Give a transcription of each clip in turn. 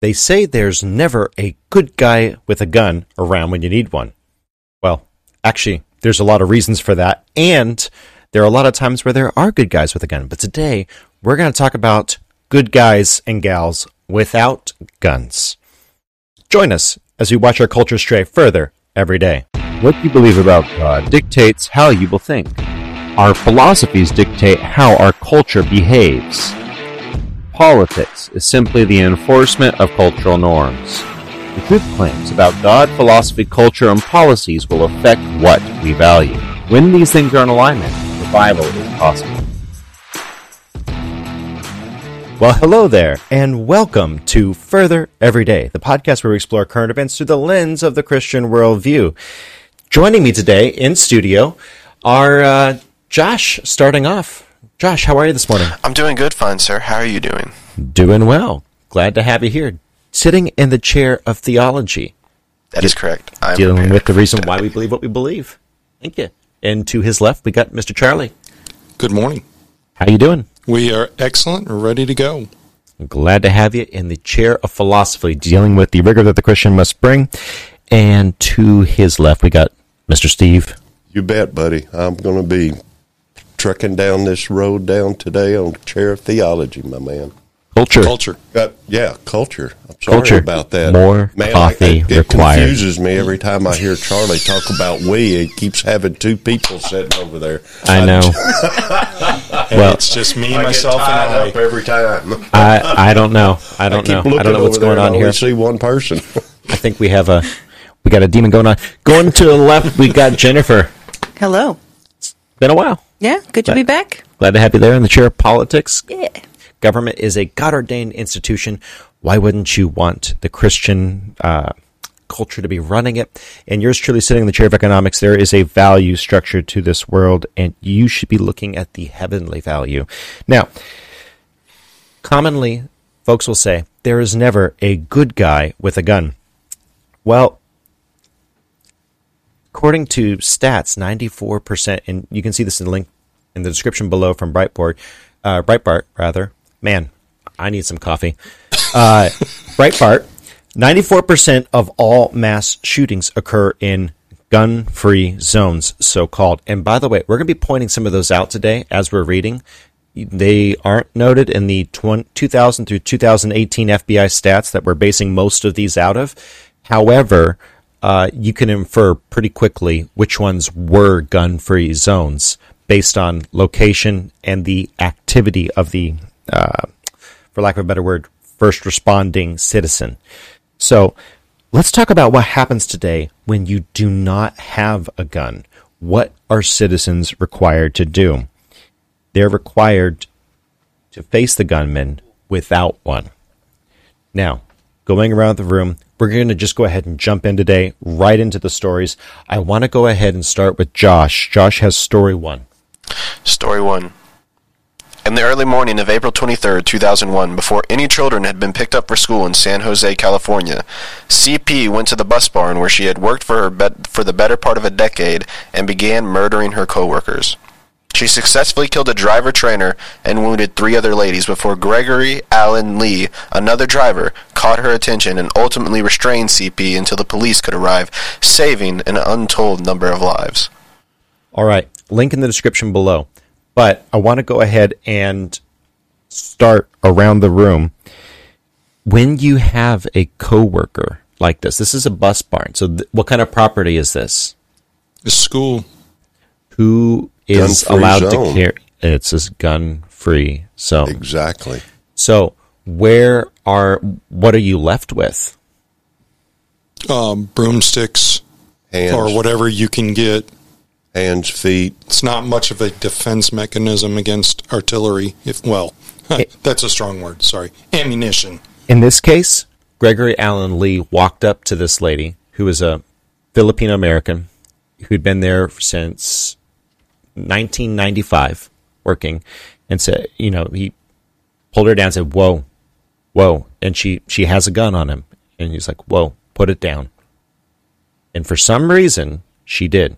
They say there's never a good guy with a gun around when you need one. Well, actually, there's a lot of reasons for that, and there are a lot of times where there are good guys with a gun. But today, we're going to talk about good guys and gals without guns. Join us as we watch our culture stray further every day. What you believe about God dictates how you will think. Our philosophies dictate how our culture behaves. Politics is simply the enforcement of cultural norms. The truth claims about God, philosophy, culture, and policies will affect what we value. When these things are in alignment, revival is possible. Well, hello there, and welcome to Further Every Day, the podcast where we explore current events through the lens of the Christian worldview. Joining me today in studio are uh, Josh, starting off. Josh, how are you this morning? I'm doing good, fine, sir. How are you doing? Doing well. Glad to have you here. Sitting in the chair of theology. That is correct. I'm dealing with the reason why we believe what we believe. Thank you. And to his left, we got Mr. Charlie. Good morning. How you doing? We are excellent. We're ready to go. Glad to have you in the chair of philosophy, dealing with the rigor that the Christian must bring. And to his left, we got Mr. Steve. You bet, buddy. I'm going to be trekking down this road down today on chair of theology, my man. Culture. Culture. Uh, yeah, culture. I'm sorry culture. about that. More man, coffee I, it, it required. confuses me every time I hear Charlie talk about we. It keeps having two people sitting over there. I know. well, it's just me, I myself, and I. Up every time. I I don't know. I don't I know. I don't know what's going on here. I see one person. I think we have a we got a demon going on. Going to the left, we got Jennifer. Hello. It's been a while. Yeah, good to glad, be back. Glad to have you there in the chair of politics. Yeah. Government is a God ordained institution. Why wouldn't you want the Christian uh, culture to be running it? And yours truly sitting in the chair of economics, there is a value structure to this world, and you should be looking at the heavenly value. Now, commonly, folks will say, there is never a good guy with a gun. Well, according to stats, 94%, and you can see this in the link in the description below from Breitbart, uh, Breitbart rather, man, I need some coffee. Uh, Breitbart, 94% of all mass shootings occur in gun free zones, so called. And by the way, we're going to be pointing some of those out today as we're reading. They aren't noted in the 2000 through 2018 FBI stats that we're basing most of these out of. However, uh, you can infer pretty quickly which ones were gun free zones based on location and the activity of the uh, for lack of a better word, first responding citizen. So let's talk about what happens today when you do not have a gun. What are citizens required to do? They're required to face the gunman without one. Now, going around the room, we're going to just go ahead and jump in today, right into the stories. I want to go ahead and start with Josh. Josh has story one. Story one. In the early morning of April 23, 2001, before any children had been picked up for school in San Jose, California, CP went to the bus barn where she had worked for, her be- for the better part of a decade and began murdering her coworkers. She successfully killed a driver trainer and wounded three other ladies before Gregory Allen Lee, another driver, caught her attention and ultimately restrained CP until the police could arrive, saving an untold number of lives. All right, link in the description below. But I want to go ahead and start around the room. When you have a coworker like this, this is a bus barn. So, th- what kind of property is this? The school. Who is allowed zone. to carry? It's a gun-free zone. Exactly. So, where are what are you left with? Um, broomsticks Hands. or whatever you can get hands, feet. It's not much of a defense mechanism against artillery. If well, it, that's a strong word. Sorry, ammunition. In this case, Gregory Allen Lee walked up to this lady who was a Filipino American who'd been there since 1995 working and said, you know, he pulled her down and said, "Whoa, whoa," and she she has a gun on him, and he's like, "Whoa, put it down." And for some reason, she did.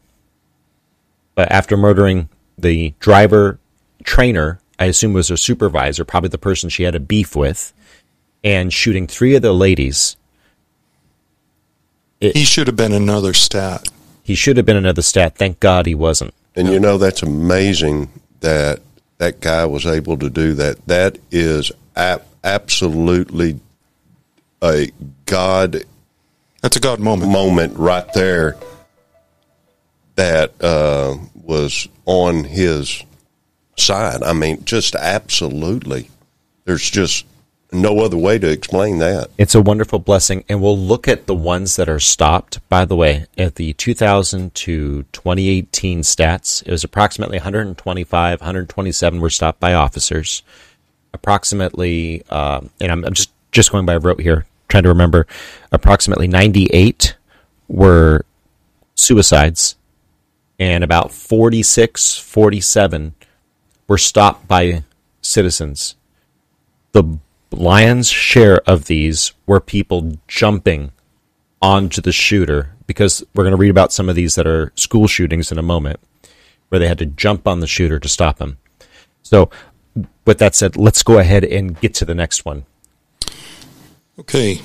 But after murdering the driver trainer, I assume was her supervisor, probably the person she had a beef with, and shooting three of the ladies. He should have been another stat. He should have been another stat. Thank God he wasn't. And you know that's amazing that that guy was able to do that. That is ab- absolutely a God That's a God moment. moment right there that uh, was on his side. I mean, just absolutely. There's just no other way to explain that. It's a wonderful blessing, and we'll look at the ones that are stopped. By the way, at the 2000 to 2018 stats, it was approximately 125, 127 were stopped by officers. Approximately, uh, and I'm, I'm just just going by rote here, trying to remember. Approximately 98 were suicides, and about 46, 47 were stopped by citizens. The lion's share of these were people jumping onto the shooter because we're going to read about some of these that are school shootings in a moment where they had to jump on the shooter to stop him. So, with that said, let's go ahead and get to the next one. Okay.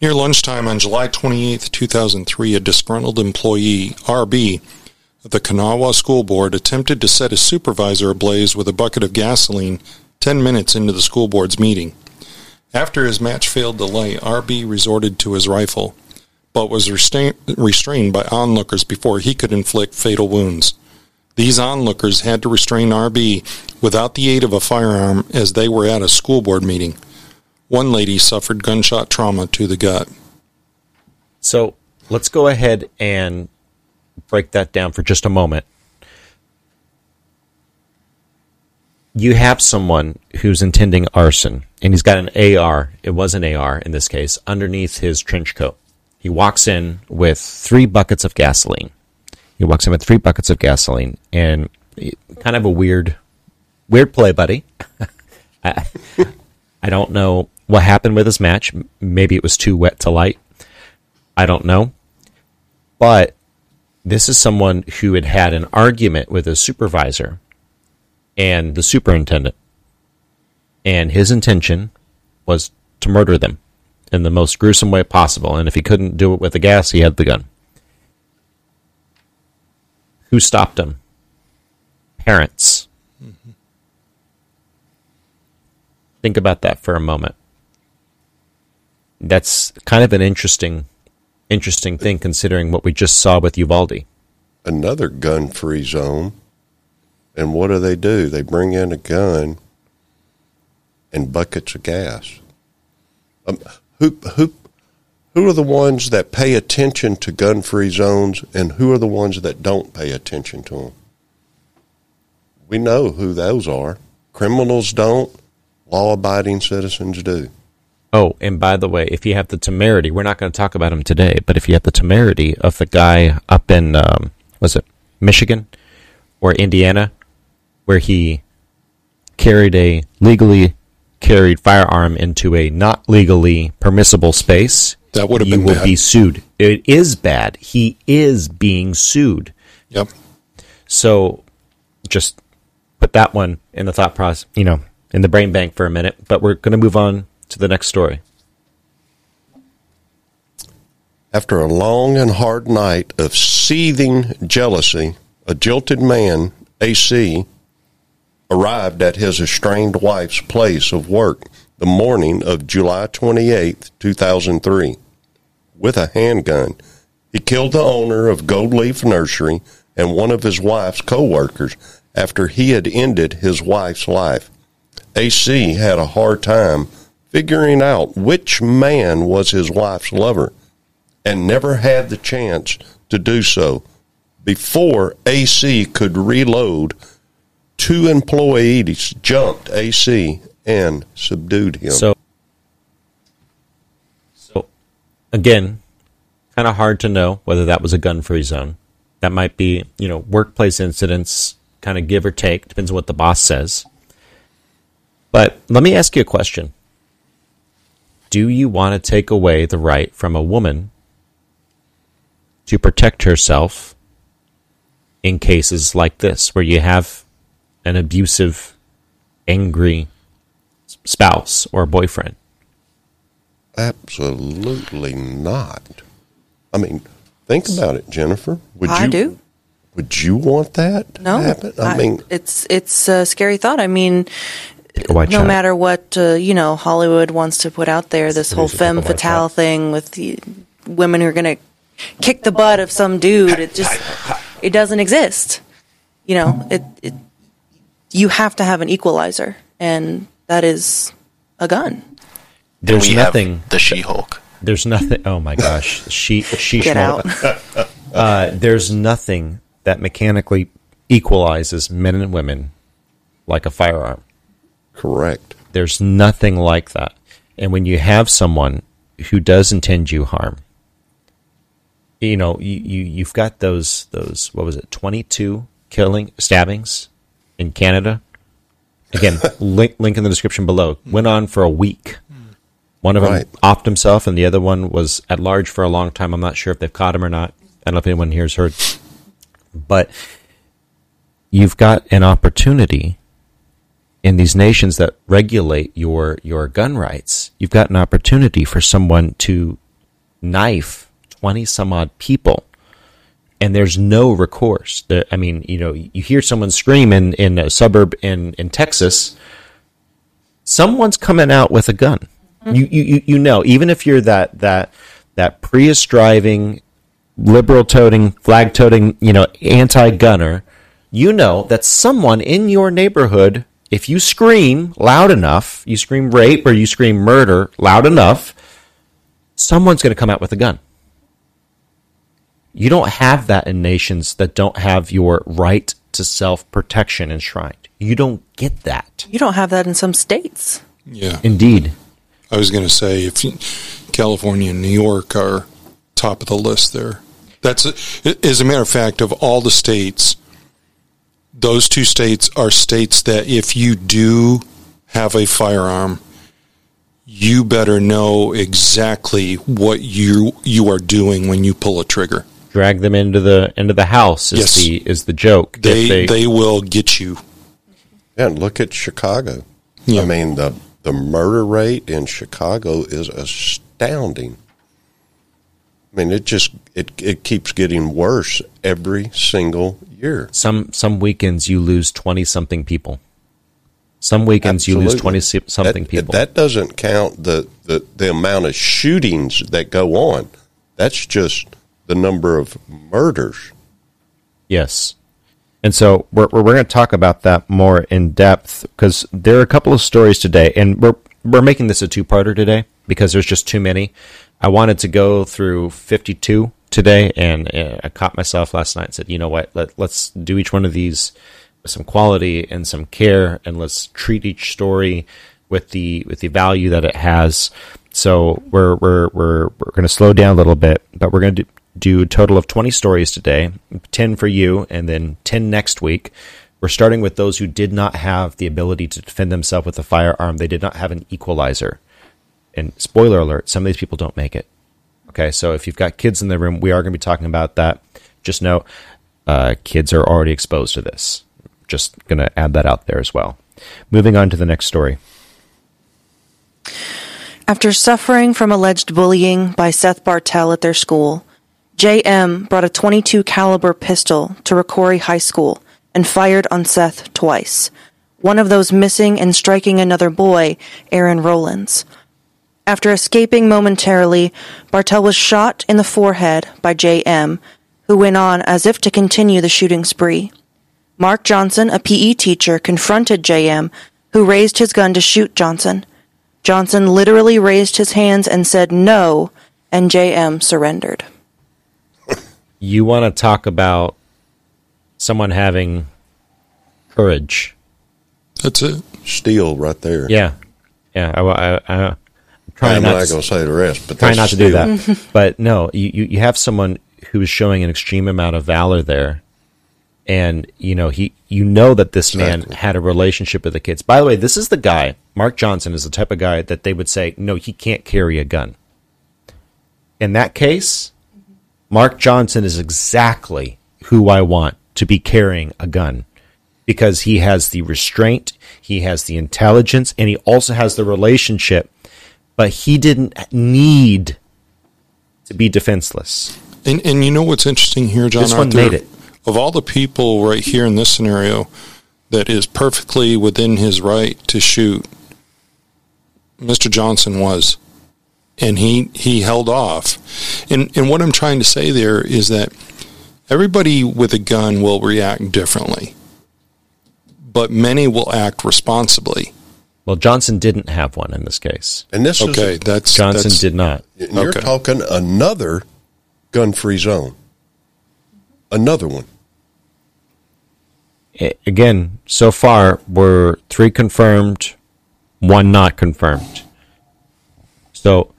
Near lunchtime on July 28, 2003, a disgruntled employee, RB, the Kanawha School Board attempted to set his supervisor ablaze with a bucket of gasoline 10 minutes into the school board's meeting. After his match failed to light, RB resorted to his rifle, but was restrained by onlookers before he could inflict fatal wounds. These onlookers had to restrain RB without the aid of a firearm as they were at a school board meeting. One lady suffered gunshot trauma to the gut. So, let's go ahead and break that down for just a moment. You have someone who's intending arson, and he's got an AR, it was an AR in this case, underneath his trench coat. He walks in with three buckets of gasoline. He walks in with three buckets of gasoline, and kind of a weird, weird play, buddy. I, I don't know what happened with his match. Maybe it was too wet to light. I don't know. But this is someone who had had an argument with his supervisor and the superintendent. And his intention was to murder them in the most gruesome way possible. And if he couldn't do it with the gas, he had the gun. Who stopped him? Parents. Mm-hmm. Think about that for a moment. That's kind of an interesting interesting thing considering what we just saw with Uvalde. Another gun free zone. And what do they do? They bring in a gun and buckets of gas. Um, who who who are the ones that pay attention to gun free zones, and who are the ones that don't pay attention to them? We know who those are. Criminals don't. Law abiding citizens do. Oh, and by the way, if you have the temerity, we're not going to talk about him today, but if you have the temerity of the guy up in, um, was it Michigan or Indiana, where he carried a legally carried firearm into a not legally permissible space, That would have you been will bad. be sued. It is bad. He is being sued. Yep. So just put that one in the thought process, you know, in the brain bank for a minute. But we're going to move on to the next story. After a long and hard night of seething jealousy, a jilted man, AC, arrived at his estranged wife's place of work the morning of July 28, 2003, with a handgun. He killed the owner of Gold Leaf Nursery and one of his wife's co-workers after he had ended his wife's life. AC had a hard time figuring out which man was his wife's lover and never had the chance to do so. Before AC could reload, two employees jumped AC and subdued him. So, so again, kind of hard to know whether that was a gun-free zone. That might be, you know, workplace incidents, kind of give or take, depends on what the boss says. But let me ask you a question: Do you want to take away the right from a woman to protect herself in cases like this, where you have an abusive, angry spouse or boyfriend. Absolutely not. I mean, think about it, Jennifer. Would I you, do. Would you want that No, to happen? I, I- mean, it's it's a scary thought. I mean, Pick a white no shot. matter what uh, you know Hollywood wants to put out there, this whole Seriously, pick femme fatale shot. thing with the women who are going to kick the butt of some dude, it just it doesn't exist. You know, it, it you have to have an equalizer, and that is a gun. There's we nothing. the She-Hulk. There's nothing. Oh my gosh, she she Get out. Uh, there's nothing that mechanically equalizes men and women like a firearm. Correct. There's nothing like that. And when you have someone who does intend you harm, you know, you, you you've got those those what was it, 22 killing stabbings in Canada. Again, link link in the description below. Went on for a week. One of them Right. offed himself, and the other one was at large for a long time. I'm not sure if they've caught him or not. I don't know if anyone here's heard, but you've got an opportunity in these nations that regulate your your gun rights. You've got an opportunity for someone to knife twenty some odd people, and there's no recourse. There, I mean, you know, you hear someone scream in in a suburb in in Texas. Someone's coming out with a gun. Mm-hmm. You, you you you know, even if you're that that that Prius driving, liberal toting, flag toting, you know, anti gunner, you know that someone in your neighborhood, if you scream loud enough, you scream rape or you scream murder loud enough, someone's going to come out with a gun. You don't have that in nations that don't have your right to self protection enshrined. You don't get that. You don't have that in some states. Yeah. Indeed. I was going to say if you, California and New York are top of the list there. That's a, as a matter of fact of all the states, those two states are states that if you do have a firearm, you better know exactly what you you are doing when you pull a trigger. Drag them into the into the house is Yes. the is the joke. If They they, will get you. Yeah, and look at Chicago. Yeah. I mean, the the murder rate in Chicago is astounding. I mean, it just it it keeps getting worse every single year. some some weekends you lose 20 something people some weekends you lose 20 something that, people That doesn't count the, the, the amount of shootings that go on. That's just the number of murders. yes and so we're, we're, going to talk about that more in depth because there are a couple of stories today and we're we're making this a two-parter today because there's just too many i wanted to go through 52 today and uh, i caught myself last night and said you know what? Let, let's do each one of these with some quality and some care and let's treat each story with the with the value that it has. So we're we're we're, we're going to slow down a little bit but we're going to do, do a total of 20 stories today 10 for you and then 10 next week. We're starting with those who did not have the ability to defend themselves with a firearm. They did not have an equalizer. And spoiler alert some of these people don't make it okay so if you've got kids in the room we are going to be talking about that just know uh, kids are already exposed to this just going to add that out there as well moving on to the next story After suffering from alleged bullying by Seth Bartell at their school, JM brought a 22 caliber pistol to Rocori High School and fired on Seth twice. One of those missing and striking another boy, Aaron Rowlands. After escaping momentarily, Bartell was shot in the forehead by JM, who went on as if to continue the shooting spree. Mark Johnson, a PE teacher, confronted JM, who raised his gun to shoot Johnson. Johnson literally raised his hands and said no, and JM surrendered. you want to talk about someone having courage That's it. Steel right there. yeah yeah i, I, I i'm trying I'm not, not going to say the rest, but trying that's not to do that. but no you, you you have someone who is showing an extreme amount of valor there. And you know he you know that this man had a relationship with the kids. By the way this is the guy mark johnson is the type of guy that they would say no he can't carry a gun. In that case mark johnson is exactly who i want to be carrying a gun because he has the restraint he has the intelligence and he also has the relationship but he didn't need to be defenseless. And and you know what's interesting here, John? This one Arthur? made it. Of all the people right here in this scenario that is perfectly within his right to shoot, Mr. Johnson was. And he, he held off. And and what I'm trying to say there is that everybody with a gun will react differently. But many will act responsibly. Well, Johnson didn't have one in this case. And this Okay, is that's Johnson that's, did not. you're okay. talking another gun-free zone. Another one. Again, so far we're three confirmed, one not confirmed. So,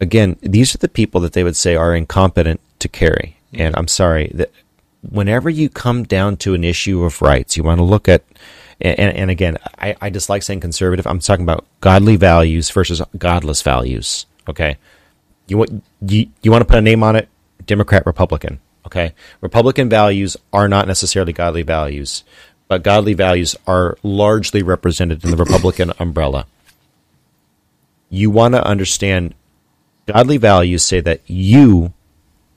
again, these are the people that they would say are incompetent to carry. And I'm sorry that whenever you come down to an issue of rights, you want to look at, and, and again, I, I dislike saying conservative. I'm talking about godly values versus godless values. Okay, you want you, you want to put a name on it? Democrat, Republican. Okay, Republican values are not necessarily godly values, but godly values are largely represented in the Republican umbrella. You want to understand godly values say that you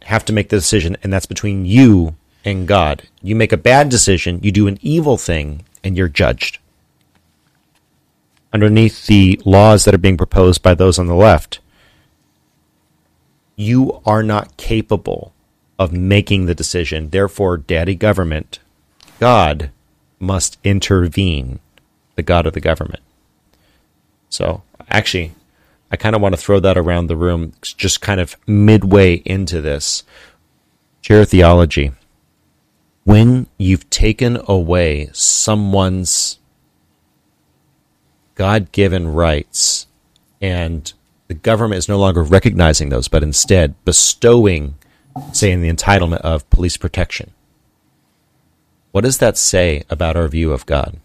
have to make the decision, and that's between you and God. You make a bad decision, you do an evil thing, and you're judged. Underneath the laws that are being proposed by those on the left, you are not capable of making the decision. Therefore, daddy government, God, must intervene, the God of the government. So, actually, I kind of want to throw that around the room, just kind of midway into this. Chair theology. When you've taken away someone's God given rights and the government is no longer recognizing those, but instead bestowing, say, in the entitlement of police protection, what does that say about our view of God?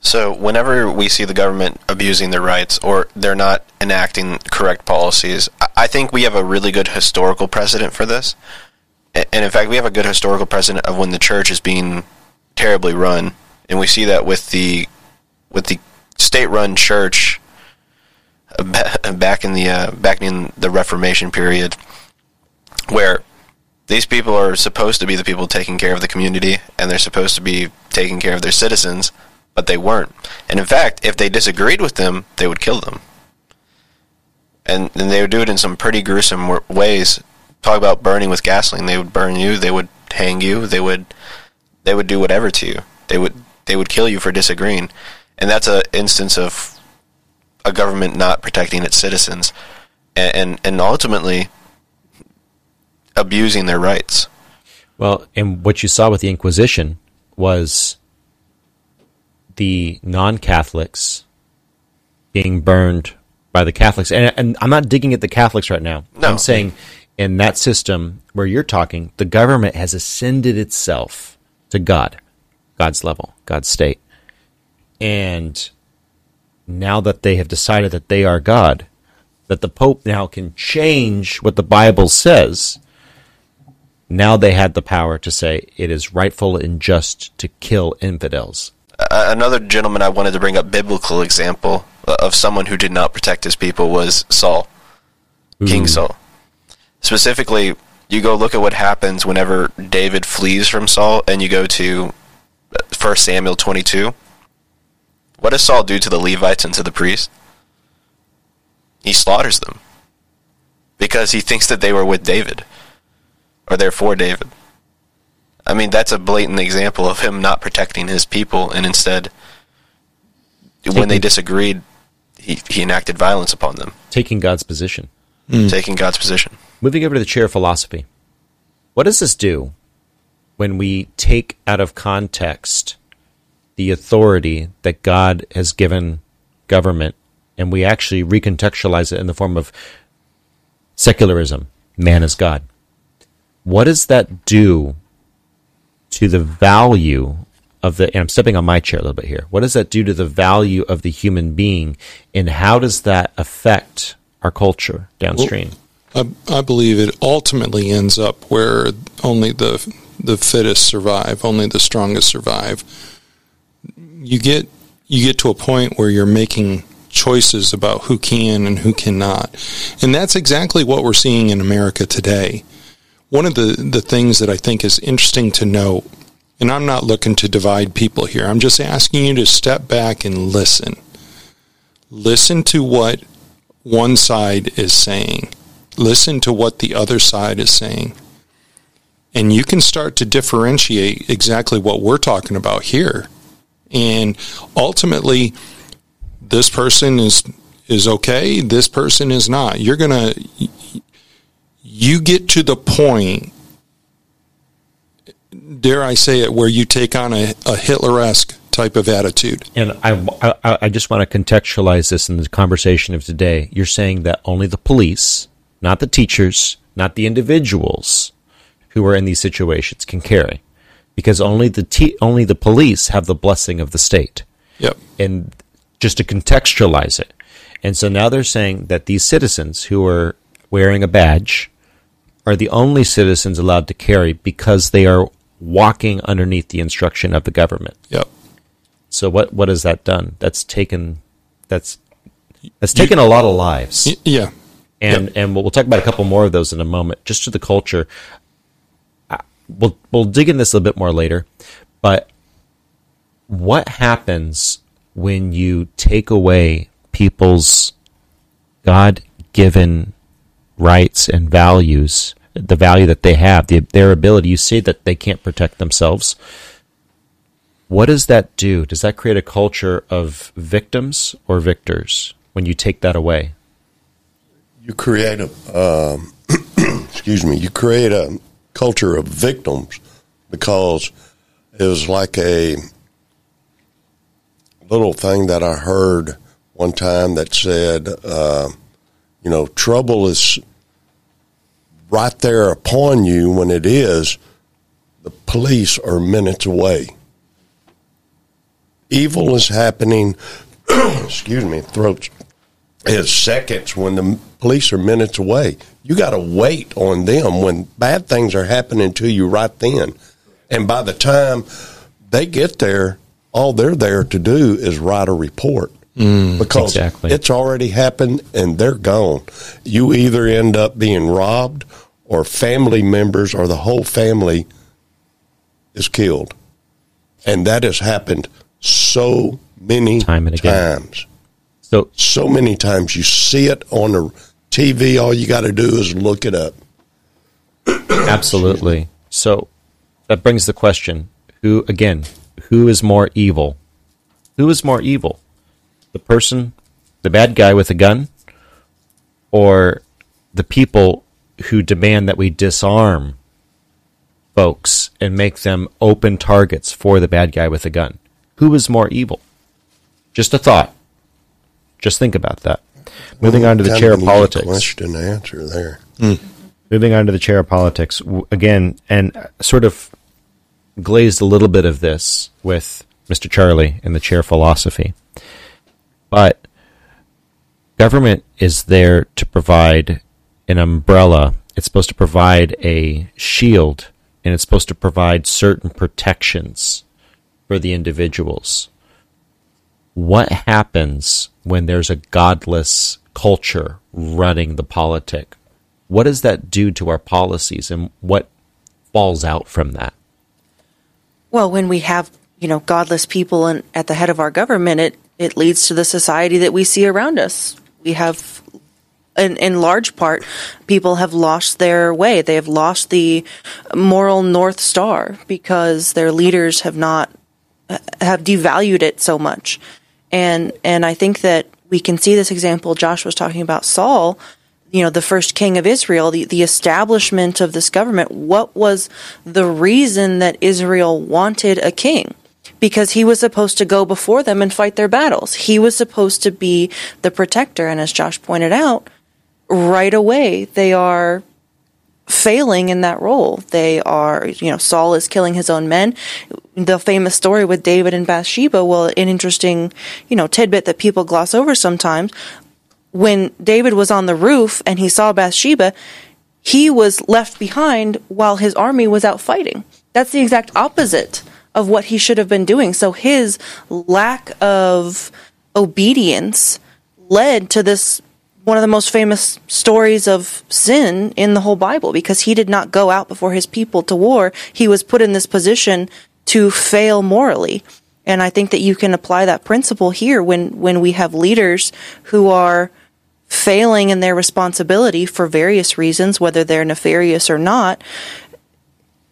So, whenever we see the government abusing their rights or they're not enacting correct policies, I- I think we have a really good historical precedent for this. And in fact, we have a good historical precedent of when the church is being terribly run, and we see that with the with the state-run church uh, back in the uh, back in the Reformation period, where these people are supposed to be the people taking care of the community and they're supposed to be taking care of their citizens, but they weren't. And in fact, if they disagreed with them, they would kill them. And, and they would do it in some pretty gruesome ways. Talk about burning with gasoline. They would burn you, they would hang you, they would they would do whatever to you. They would they would kill you for disagreeing. And that's an instance of a government not protecting its citizens and, and, and ultimately abusing their rights. Well, and what you saw with the Inquisition was the non Catholics being burned by the Catholics. And, and I'm not digging at the Catholics right now. No. I'm saying in that system where you're talking, the government has ascended itself to God, God's level, God's state. And now that they have decided that they are God, that the Pope now can change what the Bible says now they had the power to say it is rightful and just to kill infidels. Uh, another gentleman I wanted to bring up biblical example of someone who did not protect his people was Saul, King Saul. Specifically, you go look at what happens whenever David flees from Saul, and you go to 1 Samuel 22. What does Saul do to the Levites and to the priests? He slaughters them because he thinks that they were with David or they're for David. I mean, that's a blatant example of him not protecting his people, and instead, when they disagreed, he, he enacted violence upon them, Taking God's position. Hmm. taking God's position. Moving over to the chair of philosophy. What does this do when we take out of context the authority that God has given government and we actually recontextualize it in the form of secularism? Man is God. What does that do to the value of the, and I'm stepping on my chair a little bit here. What does that do to the value of the human being and how does that affect our culture downstream? I, I believe it ultimately ends up where only the the fittest survive, only the strongest survive. You get you get to a point where you're making choices about who can and who cannot. And that's exactly what we're seeing in America today. One of the, the things that I think is interesting to note, and I'm not looking to divide people here, I'm just asking you to step back and listen. Listen to what one side is saying. Listen to what the other side is saying. And you can start to differentiate exactly what we're talking about here. And ultimately, this person is is okay, this person is not. You're going to you get to the point dare I say it where you take on a, a Hitler-esque type of attitude. And I, I, I just want to contextualize this in the conversation of today. You're saying that only the police, not the teachers, not the individuals who are in these situations can carry, because only the te- only the police have the blessing of the state. Yep. And just to contextualize it, and so now they're saying that these citizens who are wearing a badge are the only citizens allowed to carry because they are walking underneath the instruction of the government. Yep. So what what has that done? That's taken that's that's taken a lot of lives. Y- yeah. And Yep. and we'll, we'll talk about a couple more of those in a moment. Just to the culture, we'll we'll dig in this a little bit more later. But what happens when you take away people's God given rights and values, the value that they have, the, their ability? You say that they can't protect themselves. What does that do? Does that create a culture of victims or victors when you take that away? You create a um, excuse me you create a culture of victims because it was like a little thing that I heard one time that said uh, you know trouble is right there upon you when it is. The police are minutes away. Evil is happening excuse me throats is seconds when the police are minutes away. You got to wait on them when bad things are happening to you right then. And by the time they get there, all they're there to do is write a report mm, because exactly. it's already happened and they're gone. You either end up being robbed or family members or the whole family is killed. And that has happened so many Time times So so many times. You see it on the TV. All you got to do is look it up. Absolutely. So that brings the question: Who again? Who is more evil? Who is more evil? The person, the bad guy with a gun, or the people who demand that we disarm folks and make them open targets for the bad guy with a gun? Who is more evil? Just a thought. Just think about that. Moving on to the chair of politics. Question answer there. moving on to the chair of politics again, and uh, sort of glazed a little bit of this with Mr. Charlie and the chair philosophy. But government is there to provide an umbrella. It's supposed to provide a shield, and it's supposed to provide certain protections for the individuals. What happens when there's a godless culture running the politic? What does that do to our policies, and what falls out from that? Well, when we have you know godless people in, at the head of our government, it it leads to the society that we see around us. We have, in in large part, people have lost their way. They have lost the moral north star because their leaders have not uh, have devalued it so much. And and I think that we can see this example Josh was talking about Saul, you know, the first king of Israel, the, the establishment of this government. What was the reason that Israel wanted a king? Because he was supposed to go before them and fight their battles. He was supposed to be the protector. And as Josh pointed out, right away they are failing in that role. They are, you know, Saul is killing his own men. The famous story with David and Bathsheba, well, an interesting, you know, tidbit that people gloss over sometimes. When David was on the roof and he saw Bathsheba, he was left behind while his army was out fighting. That's the exact opposite of what he should have been doing. So his lack of obedience led to this one of the most famous stories of sin in the whole Bible because he did not go out before his people to war. He was put in this position to fail morally. And I think that you can apply that principle here when, when we have leaders who are failing in their responsibility for various reasons, whether they're nefarious or not.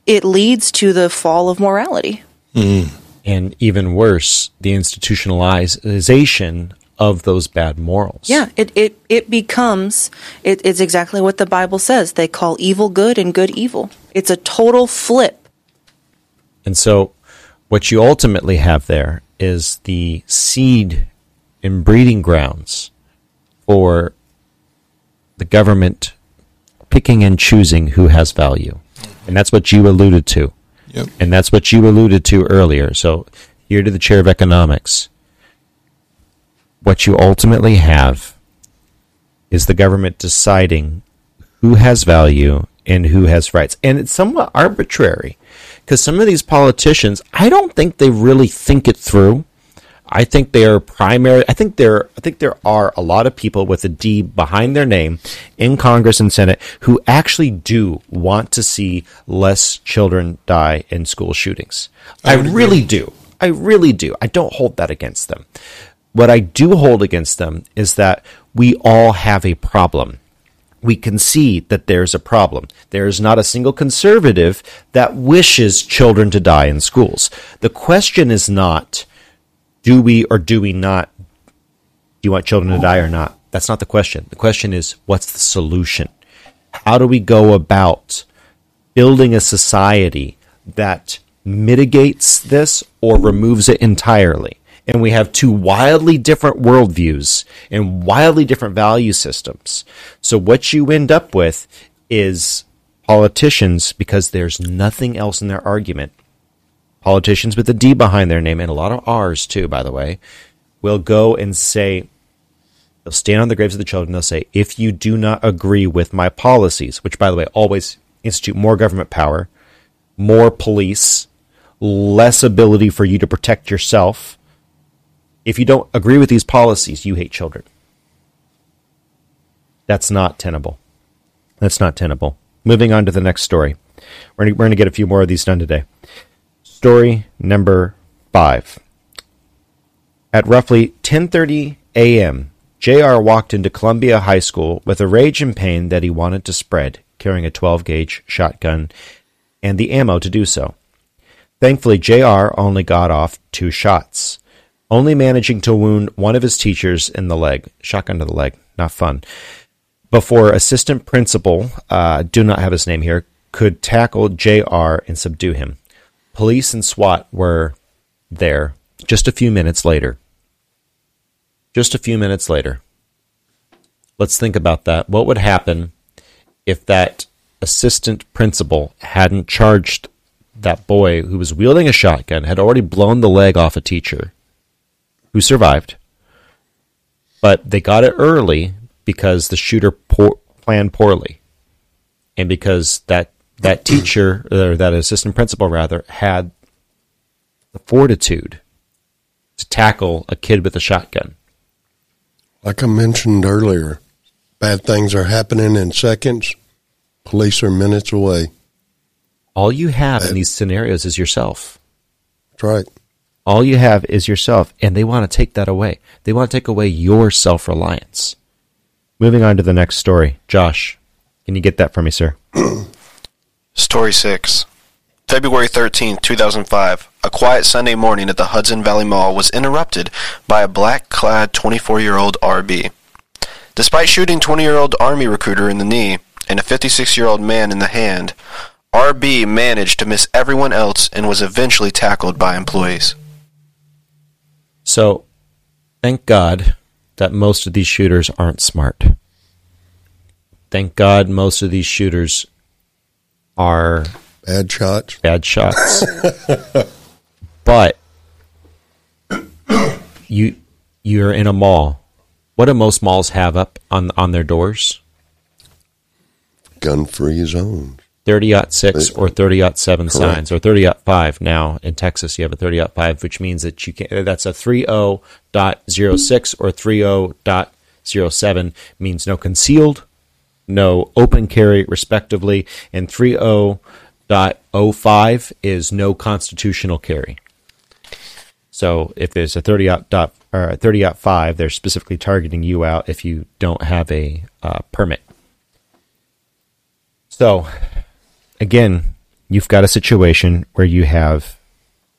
It leads to the fall of morality. Mm. And even worse, the institutionalization of those bad morals. Yeah, it, it, it becomes, it, it's exactly what the Bible says. They call evil good and good evil. It's a total flip. And so, what you ultimately have there is the seed and breeding grounds for the government picking and choosing who has value. And that's what you alluded to. Yep. And that's what you alluded to earlier. So, here to the chair of economics. What you ultimately have is the government deciding who has value and who has rights. And it's somewhat arbitrary because some of these politicians, I don't think they really think it through. I think they are primary. I think there. I think there are a lot of people with a D behind their name in Congress and Senate who actually do want to see less children die in school shootings. I, agree. really do. I really do. I don't hold that against them. What I do hold against them is that we all have a problem we can see that there's a problem. There is not a single conservative that wishes children to die in schools. The question is not, do we or do we not, do you want children to die or not? That's not the question. The question is, what's the solution? How do we go about building a society that mitigates this or removes it entirely? And we have two wildly different worldviews and wildly different value systems. So what you end up with is politicians, because there's nothing else in their argument, politicians with a D behind their name, and a lot of R's too, by the way, will go and say, they'll stand on the graves of the children, they'll say, if you do not agree with my policies, which, by the way, always institute more government power, more police, less ability for you to protect yourself. If you don't agree with these policies, you hate children. That's not tenable. That's not tenable. Moving on to the next story. We're going to get a few more of these done today. Story number five. At roughly 10:30 a.m., JR walked into Columbia High School with a rage and pain that he wanted to spread, carrying a 12-gauge shotgun and the ammo to do so. Thankfully, JR only got off two shots, only managing to wound one of his teachers in the leg. Shotgun to the leg. Not fun. Before assistant principal, uh, do not have his name here, could tackle JR and subdue him. Police and SWAT were there just a few minutes later. Just a few minutes later. Let's think about that. What would happen if that assistant principal hadn't charged that boy who was wielding a shotgun, had already blown the leg off a teacher who survived, but they got it early because the shooter poor, planned poorly, and because that that teacher or that assistant principal rather had the fortitude to tackle a kid with a shotgun. Like I mentioned earlier, bad things are happening in seconds. Police are minutes away. All you have in these scenarios is yourself. That's right. All you have is yourself, and they want to take that away. They want to take away your self reliance. Moving on to the next story. Josh, can you get that for me, sir? Story 6. February 13, 2005. A quiet Sunday morning at the Hudson Valley Mall was interrupted by a black clad 24 year old RB. Despite shooting 20 year old Army recruiter in the knee and a 56 year old man in the hand, RB managed to miss everyone else and was eventually tackled by employees. So, thank God that most of these shooters aren't smart. Thank God most of these shooters are Bad shots. bad shots. but you you're in a mall. What do most malls have up on on their doors? Gun free zones. 30 six or 30 seven signs or 30 five now in Texas you have a 30 five which means that you can that's a 30.06 or 30 dot 30.07 means no concealed, no open carry, respectively, and 30.05 is no constitutional carry. So if there's a 30 dot or 30 out five, they're specifically targeting you out if you don't have a uh, permit. So again, you've got a situation where you have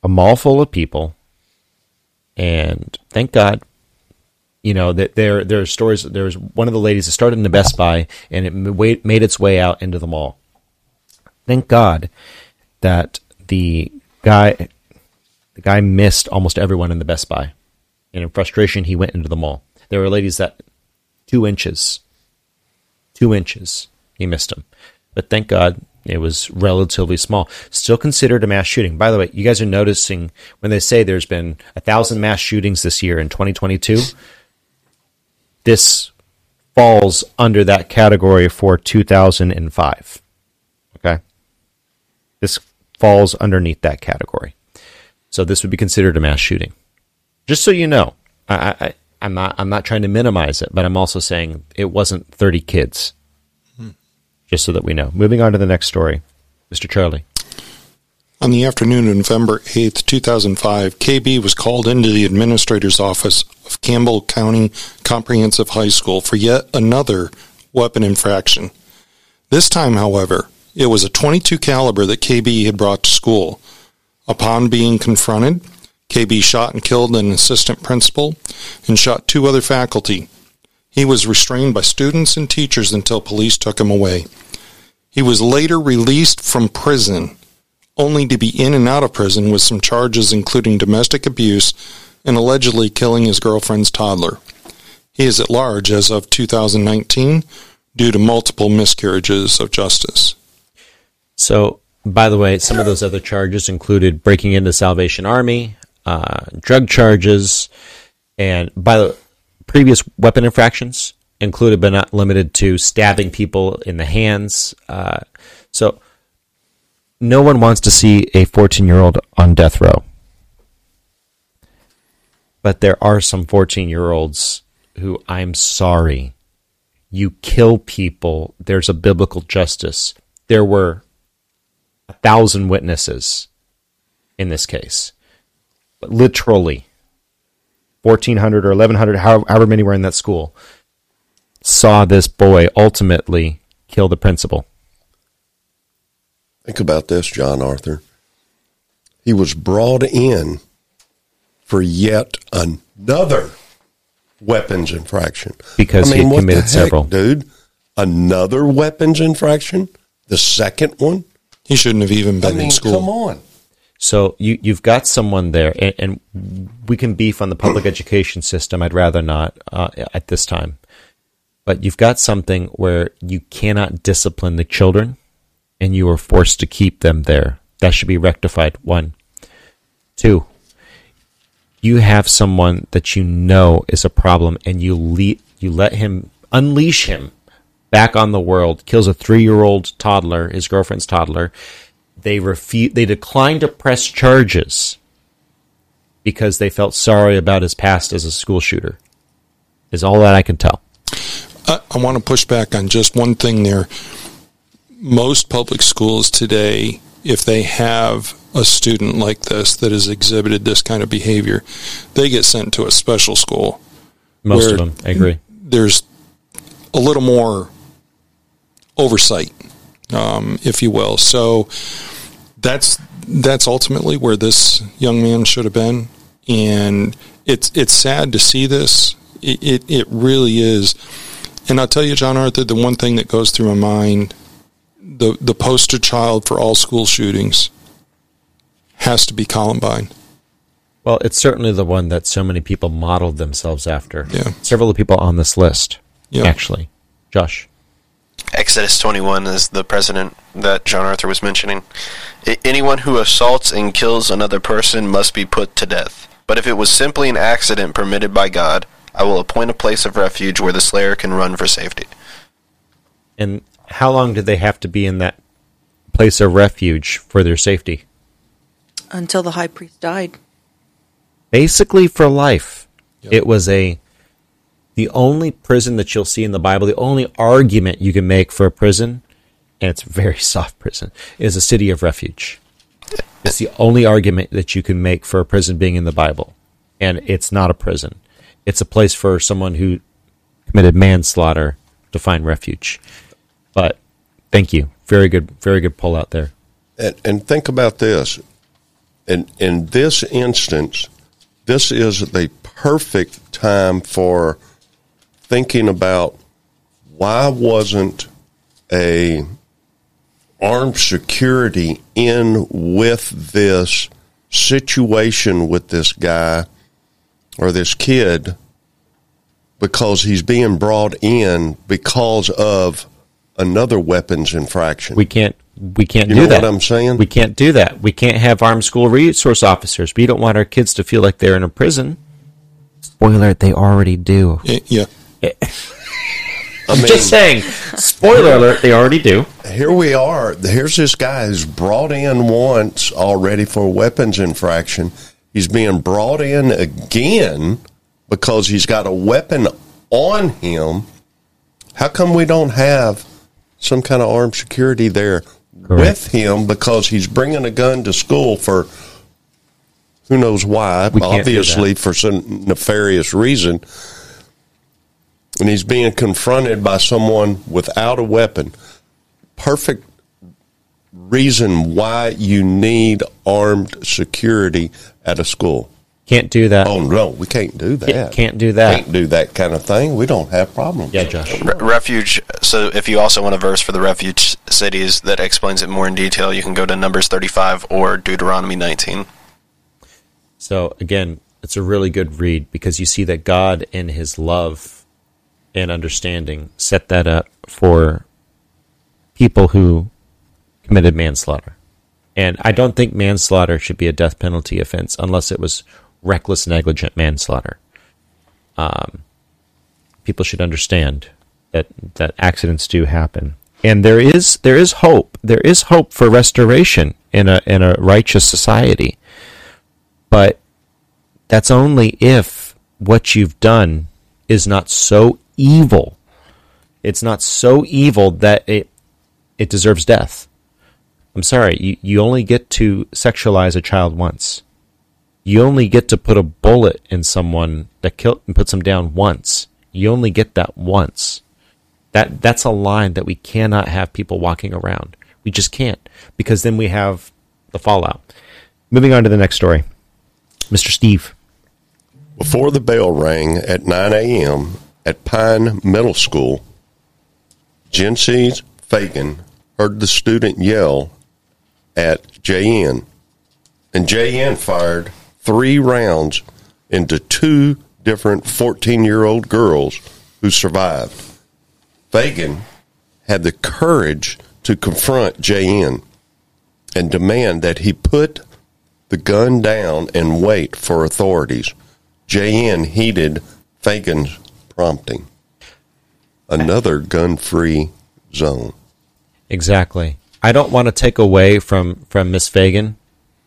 a mall full of people, and thank God, you know that there there are stories. There was one of the ladies that started in the Best Buy, and it made its way out into the mall. Thank God that the guy the guy missed almost everyone in the Best Buy, and in frustration, he went into the mall. There were ladies that two inches, two inches, he missed them. But thank God it was relatively small. Still considered a mass shooting. By the way, you guys are noticing when they say there's been a thousand mass shootings this year in 2022. This falls under that category for 2005. Okay, this falls underneath that category. So this would be considered a mass shooting. Just so you know, I, I, I'm not I'm not trying to minimize it, but I'm also saying it wasn't 30 kids just so that we know. Moving on to the next story. Mr. Charlie. On the afternoon of November 8th, 2005, KB was called into the administrator's office of Campbell County Comprehensive High School for yet another weapon infraction. This time, however, it was a 22 caliber that KB had brought to school. Upon being confronted, KB shot and killed an assistant principal and shot two other faculty. He was restrained by students and teachers until police took him away. He was later released from prison, only to be in and out of prison with some charges including domestic abuse and allegedly killing his girlfriend's toddler. He is at large as of 2019 due to multiple miscarriages of justice. So, by the way, some of those other charges included breaking into Salvation Army, uh, drug charges, and by the Previous weapon infractions included but not limited to stabbing people in the hands. Uh, so no one wants to see a 14 year old on death row. But there are some 14 year olds who I'm sorry. You kill people, there's a biblical justice. There were a thousand witnesses in this case. Literally, 1,400 or 1,100, however, however many were in that school, saw this boy ultimately kill the principal. Think about this, John Arthur. He was brought in for yet another weapons infraction. Because I mean, he committed several. Dude, another weapons infraction? The second one? He shouldn't have even been I mean, in school. Come on. So you you've got someone there, and, and we can beef on the public education system. I'd rather not uh, at this time, but you've got something where you cannot discipline the children, and you are forced to keep them there. That should be rectified. One, two. You have someone that you know is a problem, and you le- you let him unleash him back on the world. Kills a three year old toddler, his girlfriend's toddler they refuse, they declined to press charges because they felt sorry about his past as a school shooter. Is all that I can tell. I, I want to push back on just one thing there. Most public schools today, if they have a student like this that has exhibited this kind of behavior, they get sent to a special school. Most of them, I agree. There's a little more oversight, um, if you will. So that's that's ultimately where this young man should have been, and it's it's sad to see this. It, it, it really is, and I'll tell you, John Arthur, the one thing that goes through my mind, the the poster child for all school shootings, has to be Columbine. Well, it's certainly the one that so many people modeled themselves after. Yeah. Several of the people on this list, yeah. actually. Josh. Exodus 21 is the president that John Arthur was mentioning. I- anyone who assaults and kills another person must be put to death. But if it was simply an accident permitted by God, I will appoint a place of refuge where the slayer can run for safety. And how long did they have to be in that place of refuge for their safety? Until the high priest died. Basically, for life. Yep. It was a The only prison that you'll see in the Bible, the only argument you can make for a prison, and it's a very soft prison, is a city of refuge. It's the only argument that you can make for a prison being in the Bible. And it's not a prison. It's a place for someone who committed manslaughter to find refuge. But thank you. Very good, very good pull out there. And, and think about this. In, in this instance, this is the perfect time for thinking about why wasn't a armed security in with this situation with this guy or this kid because he's being brought in because of another weapons infraction. We can't we can't You do know that. what I'm saying? We can't do that. We can't have armed school resource officers. We don't want our kids to feel like they're in a prison. Spoiler: They already do. Eh, Yeah. I mean, Just saying. Spoiler alert: They already do. here we are. Here's this guy who's brought in once already for a weapons infraction. He's being brought in again because he's got a weapon on him. How come we don't have some kind of armed security there with him because he's bringing a gun to school for who knows why? Obviously for some nefarious reason. And he's being confronted by someone without a weapon perfect reason why you need armed security at a school. Can't do that. Oh no, we can't do that. Can't- can't do that. Can't do that kind of thing. We don't have problems. Yeah, Josh. Re- refuge. So, if you also want a verse for the refuge cities that explains it more in detail, you can go to Numbers 35 or Deuteronomy 19. So again, it's a really good read because you see that God in his love and understanding set that up for people who committed manslaughter. And I don't think manslaughter should be a death penalty offense unless it was reckless negligent manslaughter. Um, people should understand that that accidents do happen. And there is there is hope. There is hope for restoration in a in a righteous society but that's only if what you've done is not so evil. It's not so evil that it it deserves death. I'm sorry, you, you only get to sexualize a child once. You only get to put a bullet in someone that kill and puts them down once. You only get that once. That that's a line that we cannot have people walking around. We just can't because then we have the fallout. Moving on to the next story. Mr. Steve. Before the bell rang at 9 a.m. at Pine Middle School, Jency Fagan heard the student yell at JN, and JN fired three rounds into two different 14 year old girls who survived. Fagan had the courage to confront JN and demand that he put the gun down and wait for authorities. JN heeded Fagan's prompting. Another gun free zone. Exactly. I don't want to take away from from Miss Fagan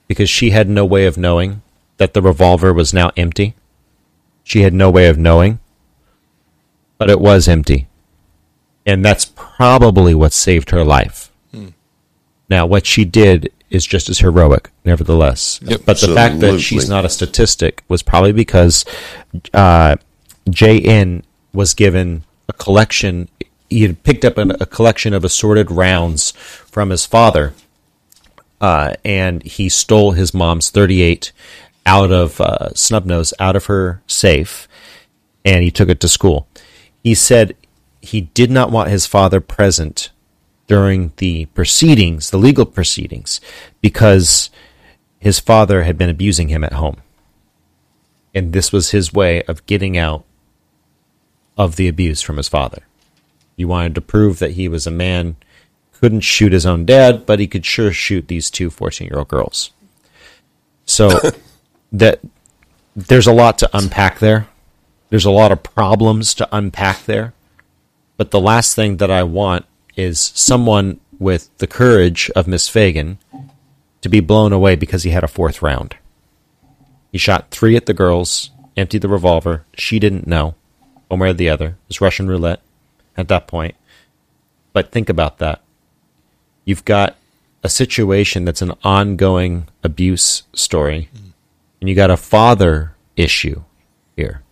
because she had no way of knowing that the revolver was now empty. She had no way of knowing, but it was empty. And that's probably what saved her life. Now, what she did is just as heroic, nevertheless. Yep. but the fact that she's not a statistic was probably because uh, JN was given a collection. He had picked up a collection of assorted rounds from his father, uh, and he stole his mom's 38 out of uh, Snubnose out of her safe, and he took it to school. He said he did not want his father present during the proceedings, the legal proceedings, because his father had been abusing him at home. And this was his way of getting out of the abuse from his father. He wanted to prove that he was a man, couldn't shoot his own dad, but he could sure shoot these two 14 year old girls. So that there's a lot to unpack there. There's a lot of problems to unpack there. But the last thing that I want is someone with the courage of Miss Fagan to be blown away because he had a fourth round. He shot three at the girls, emptied the revolver. She didn't know. One way or the other. It's Russian roulette at that point. But think about that. You've got a situation that's an ongoing abuse story, and you got a father issue here.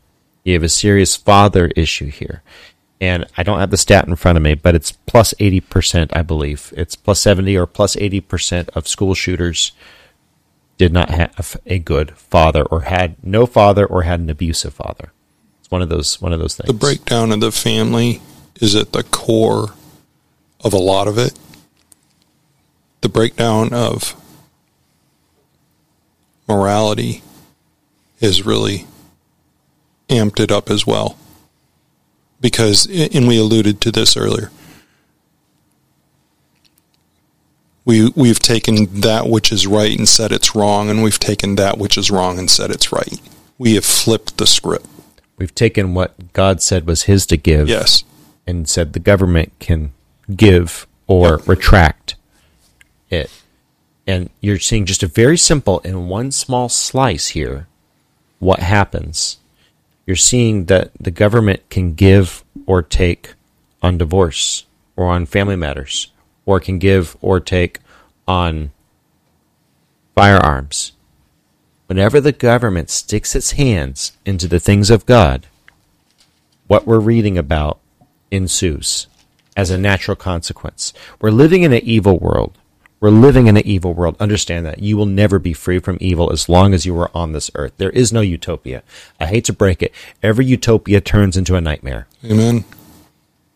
You have a serious father issue here. And I don't have the stat in front of me, but it's plus 80%, I believe. It's plus 70 or plus 80% of school shooters did not have a good father or had no father or had an abusive father. One of those one of those things. The breakdown of the family is at the core of a lot of it. The breakdown of morality is really amped it up as well. Because, and we alluded to this earlier, we, we've taken that which is right and said it's wrong, and we've taken that which is wrong and said it's right. We have flipped the script. We've taken what God said was his to give Yes. and said the government can give or Yep. retract it. And you're seeing just a very simple in one small slice here what happens. You're seeing that the government can give or take on divorce or on family matters or can give or take on firearms. Whenever the government sticks its hands into the things of God, what we're reading about ensues as a natural consequence. We're living in an evil world. We're living in an evil world. Understand that. You will never be free from evil as long as you are on this earth. There is no utopia. I hate to break it. Every utopia turns into a nightmare. Amen.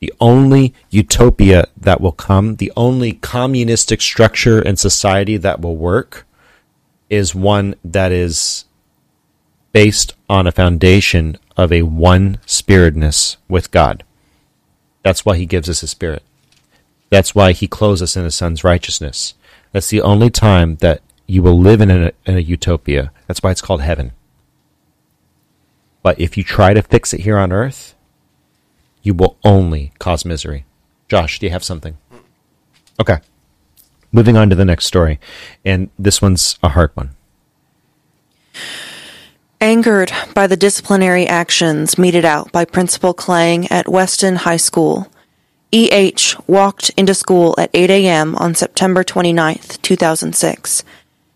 The only utopia that will come, the only communistic structure and society that will work is one that is based on a foundation of a one spiritedness with God. That's why he gives us his spirit. That's why he clothes us in his son's righteousness. That's the only time that you will live in a, in a utopia. That's why it's called heaven. But if you try to fix it here on earth, you will only cause misery. Josh, do you have something? Okay. Moving on to the next story. And this one's a hard one. Angered by the disciplinary actions meted out by Principal Klang at Weston High School, E.H. walked into school at 8 a.m. on September 29, 2006,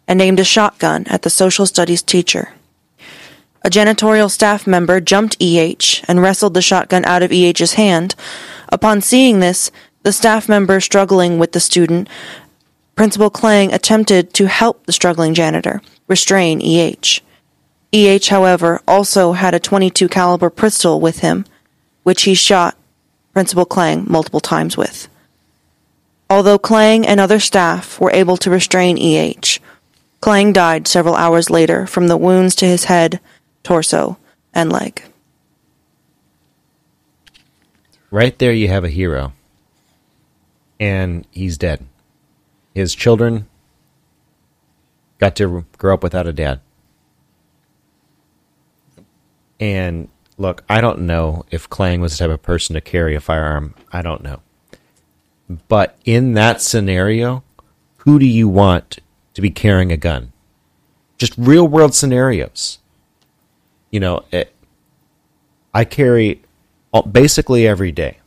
and aimed a shotgun at the social studies teacher. A janitorial staff member jumped E.H. and wrestled the shotgun out of E.H.'s hand. Upon seeing this, the staff member struggling with the student, Principal Klang attempted to help the struggling janitor restrain E.H. E.H., however, also had a 22 caliber pistol with him, which he shot Principal Klang multiple times with. Although Klang and other staff were able to restrain E.H., Klang died several hours later from the wounds to his head, torso, and leg. Right there, you have a hero. And he's dead. His children got to grow up without a dad. And look, I don't know if Klang was the type of person to carry a firearm. I don't know. But in that scenario, who do you want to be carrying a gun? Just real world scenarios. You know, it, I carry basically every day.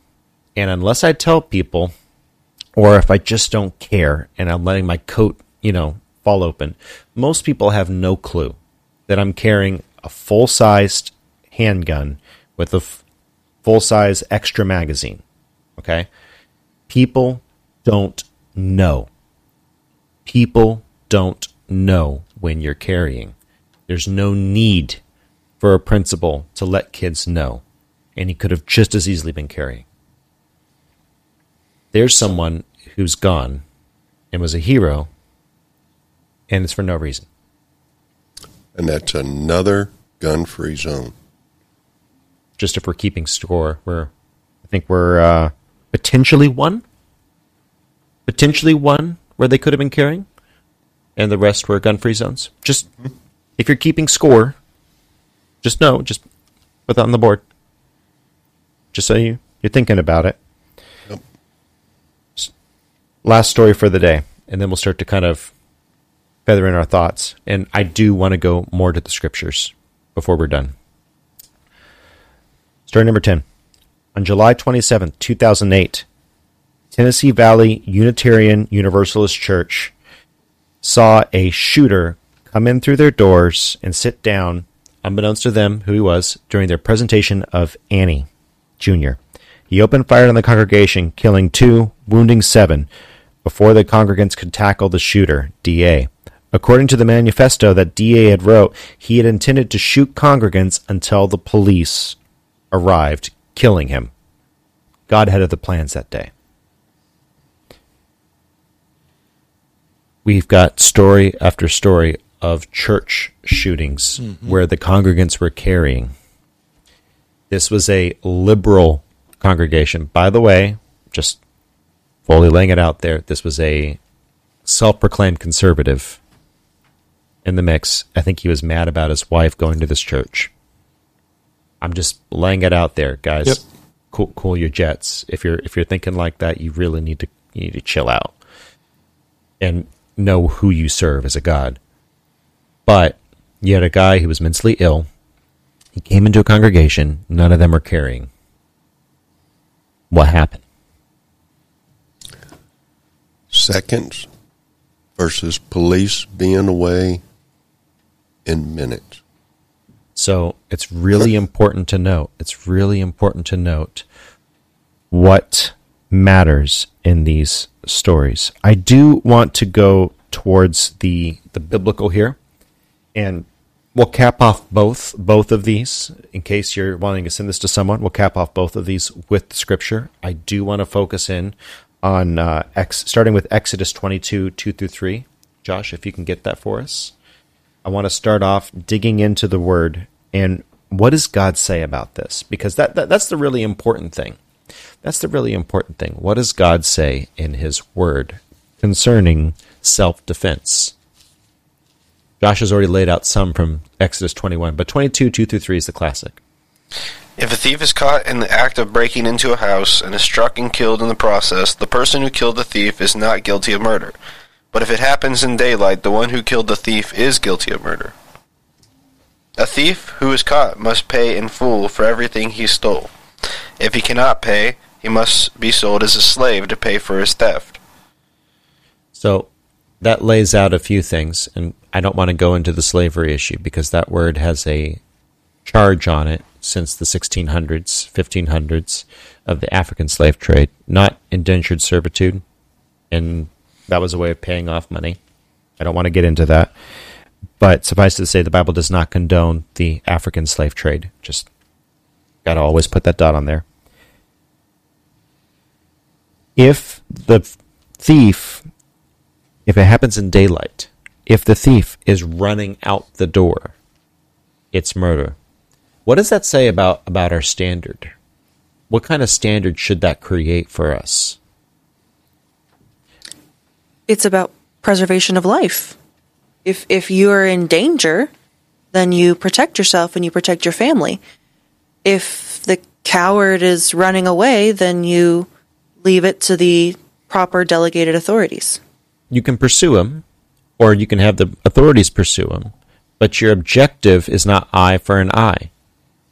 And unless I tell people, or if I just don't care and I'm letting my coat, you know, fall open, most people have no clue that I'm carrying a full sized handgun with a f- full size extra magazine. Okay? People don't know. People don't know when you're carrying. There's no need for a principal to let kids know. And he could have just as easily been carrying. There's someone who's gone and was a hero, and it's for no reason. And that's another gun free zone. Just if we're keeping score, we're, I think we're uh, potentially one. Potentially one where they could have been carrying, and the rest were gun free zones. Just if you're keeping score, just know, just put that on the board. Just so you, you're thinking about it. Last story for the day, and then we'll start to kind of feather in our thoughts. And I do want to go more to the scriptures before we're done. Story number 10. On July 27, 2008, Tennessee Valley Unitarian Universalist Church saw a shooter come in through their doors and sit down, unbeknownst to them who he was, during their presentation of Annie Jr. He opened fire on the congregation, killing two, wounding seven, before the congregants could tackle the shooter, D.A. According to the manifesto that D.A. had wrote, he had intended to shoot congregants until the police arrived, killing him. God had other plans that day. We've got story after story of church shootings mm-hmm. where the congregants were carrying. This was a liberal congregation. By the way, just fully laying it out there, this was a self proclaimed conservative in the mix. I think he was mad about his wife going to this church. I'm just laying it out there, guys. Yep. Cool, cool your jets. If you're if you're thinking like that, you really need to you need to chill out and know who you serve as a god. But you had a guy who was mentally ill. He came into a congregation. None of them were carrying. What happened? Seconds versus police being away in minutes. So it's really important to note. It's really important to note what matters in these stories. I do want to go towards the the biblical here, and we'll cap off both both of these in case you're wanting to send this to someone. We'll cap off both of these with scripture. I do want to focus in on uh, Ex, starting with Exodus 22 2 through 3. Josh, if you can get that for us. I want to start off digging into the word and what does God say about this? Because that, that that's the really important thing. That's the really important thing. What does God say in his word concerning self-defense? Josh has already laid out some from Exodus 21, but 22 2 through 3 is the classic. If a thief is caught in the act of breaking into a house and is struck and killed in the process, the person who killed the thief is not guilty of murder. But if it happens in daylight, the one who killed the thief is guilty of murder. A thief who is caught must pay in full for everything he stole. If he cannot pay, he must be sold as a slave to pay for his theft. So that lays out a few things, and I don't want to go into the slavery issue because that word has a charge on it since the 1600s, 1500s of the African slave trade, not indentured servitude, and that was a way of paying off money. I don't want to get into that, but suffice to say, the Bible does not condone the African slave trade. Just got to always put that dot on there. If the thief, if it happens in daylight, if the thief is running out the door, it's murder. What does that say about, about our standard? What kind of standard should that create for us? It's about preservation of life. If if you are in danger, then you protect yourself and you protect your family. If the coward is running away, then you leave it to the proper delegated authorities. You can pursue him, or you can have the authorities pursue him, but your objective is not eye for an eye,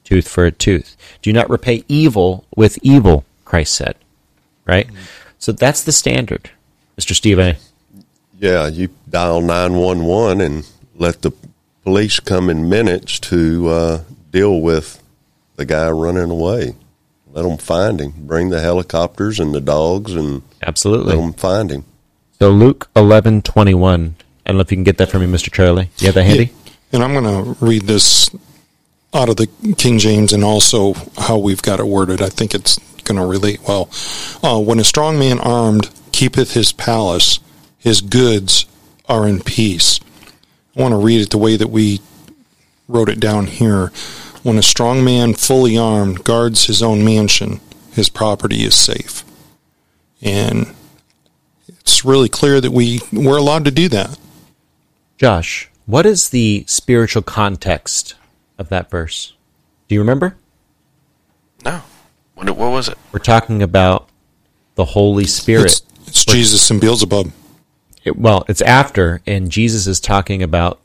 tooth for a tooth. Do not repay evil with evil, Christ said. Right? So that's the standard. Mr. Steve A. Yeah, you dial 911 and let the police come in minutes to uh, deal with the guy running away. Let them find him. Bring the helicopters and the dogs and Absolutely. let them find him. So Luke eleven twenty one. I don't know if you can get that for me, Mr. Charlie. You have that handy? And I'm going to read this out of the King James and also how we've got it worded. I think it's going to relate well. Uh, when a strong man armed keepeth his palace, his goods are in peace. I want to read it the way that we wrote it down here. When a strong man fully armed guards his own mansion, his property is safe. And it's really clear that we, we're allowed to do that. Josh, what is the spiritual context of that verse? Do you remember? No. What, what was it? We're talking about the Holy Spirit. It's, it's Jesus and Beelzebub. It- well, it's after, and Jesus is talking about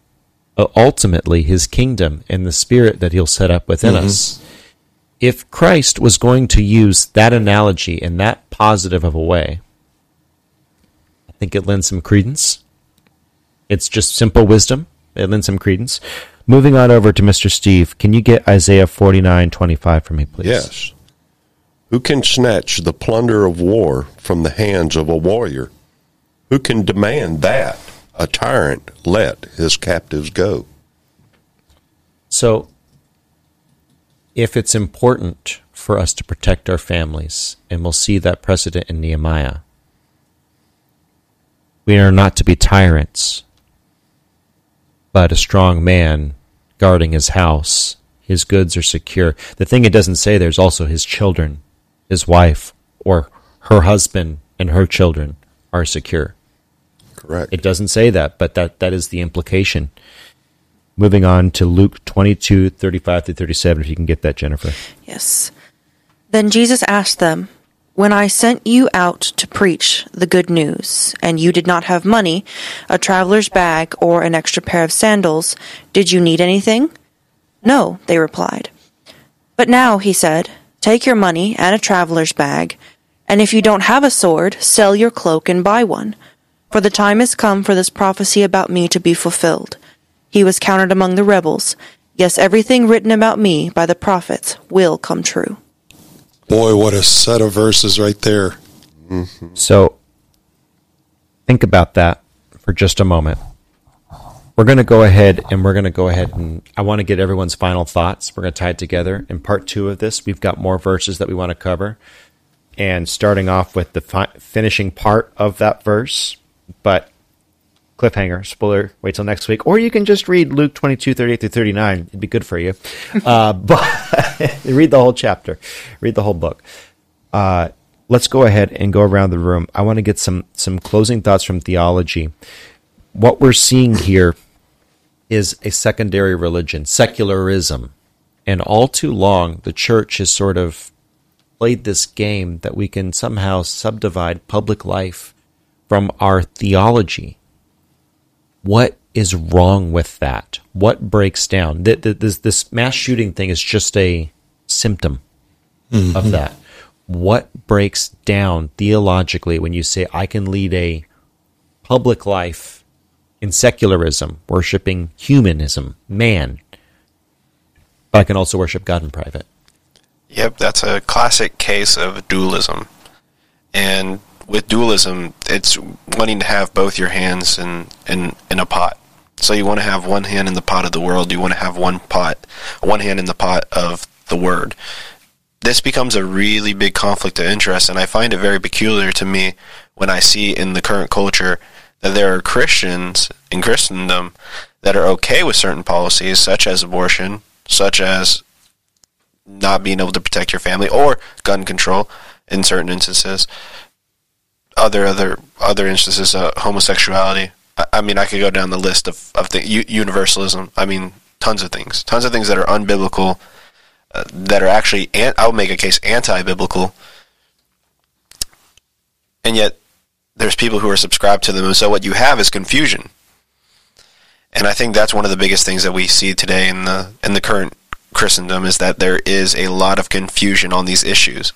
uh, ultimately his kingdom and the spirit that he'll set up within us. if Christ was going to use that analogy in that positive of a way, I think it lends some credence. It's just simple wisdom. It lends some credence. Moving on over to Mr. Steve, can you get Isaiah forty nine twenty five for me, please? Yes. Who can snatch the plunder of war from the hands of a warrior? Who can demand that a tyrant let his captives go? So, if it's important for us to protect our families, and we'll see that precedent in Nehemiah, we are not to be tyrants, but a strong man guarding his house. His goods are secure. The thing it doesn't say there's also his children, his wife, or her husband and her children are secure. Correct. It doesn't say that, but that, that is the implication. Moving on to Luke 22, 35 through 37, if you can get that, Jennifer. Yes. Then Jesus asked them, When I sent you out to preach the good news, and you did not have money, a traveler's bag, or an extra pair of sandals, did you need anything? No, they replied. But now, he said, take your money and a traveler's bag, and if you don't have a sword, sell your cloak and buy one. For the time has come for this prophecy about me to be fulfilled. He was counted among the rebels. Yes, everything written about me by the prophets will come true. Boy, what a set of verses right there. Mm-hmm. So think about that for just a moment. We're going to go ahead and we're going to go ahead and I want to get everyone's final thoughts. We're going to tie it together. In part two of this, we've got more verses that we want to cover. And starting off with the fi- finishing part of that verse, but cliffhanger, spoiler, wait till next week. Or you can just read Luke 22, 38 through 39. It'd be good for you. uh, but read the whole chapter, read the whole book. Uh, let's go ahead and go around the room. I want to get some, some closing thoughts from theology. What we're seeing here is a secondary religion, secularism. And all too long, the church has sort of played this game that we can somehow subdivide public life from our theology. What is wrong with that? What breaks down? Th- th- This, this mass shooting thing is just a symptom of mm-hmm. that. What breaks down theologically when you say, I can lead a public life in secularism, worshiping humanism, man, but I can also worship God in private? Yep, that's a classic case of dualism. And with dualism, it's wanting to have both your hands in, in, in a pot. So you want to have one hand in the pot of the world, you want to have one pot, one hand in the pot of the word. This becomes a really big conflict of interest, and I find it very peculiar to me when I see in the current culture that there are Christians in Christendom that are okay with certain policies, such as abortion, such as not being able to protect your family or gun control in certain instances other other other instances of homosexuality. I, I mean i could go down the list of of the universalism. I mean tons of things. Tons of things that are unbiblical uh, that are actually an- i would make a case anti-biblical. And yet there's people who are subscribed to them. And so what you have is confusion. And i think that's one of the biggest things that we see today in the in the current Christendom is that there is a lot of confusion on these issues.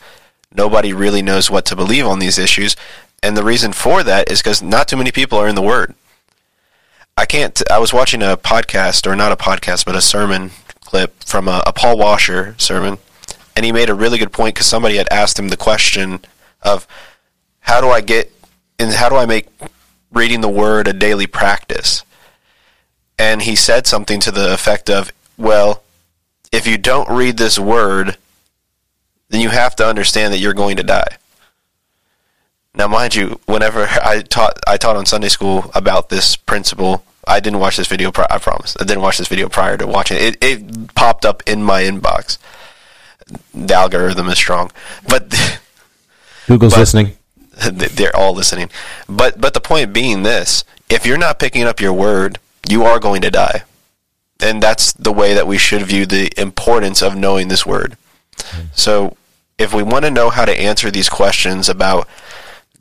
Nobody really knows what to believe on these issues, and the reason for that is because not too many people are in the Word. I can't. I was watching a podcast, or not a podcast, but a sermon clip from a, a Paul Washer sermon, and he made a really good point because somebody had asked him the question of how do I get and how do I make reading the Word a daily practice, and he said something to the effect of, well if you don't read this word, then you have to understand that you're going to die. Now, mind you, whenever I taught, I taught on Sunday school about this principle. I didn't watch this video. Pri- I promise. I didn't watch this video prior to watching it. it. It popped up in my inbox. The algorithm is strong, but Google's But- listening. they're all listening. But but the point being this: if you're not picking up your word, you are going to die and that's the way that we should view the importance of knowing this word. Hmm. So, if we want to know how to answer these questions about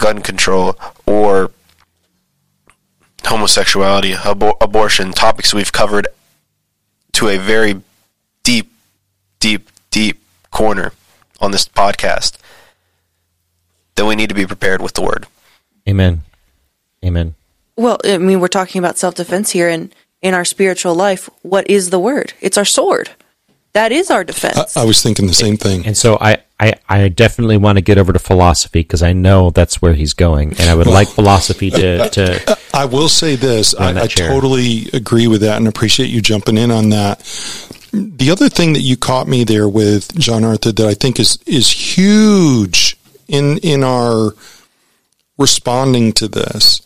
gun control or homosexuality, abor- abortion, topics we've covered to a very deep, deep, deep corner on this podcast, then we need to be prepared with the word. Amen. Amen. Well, I mean, we're talking about self defense here, and in our spiritual life, what is the word? It's our sword. That is our defense. I, I was thinking the same thing. And so I, I, I definitely want to get over to philosophy because I know that's where he's going, and I would like philosophy to, to I will say this. I, I totally agree with that and appreciate you jumping in on that. The other thing that you caught me there with John Arthur that I think is is huge in in our responding to this.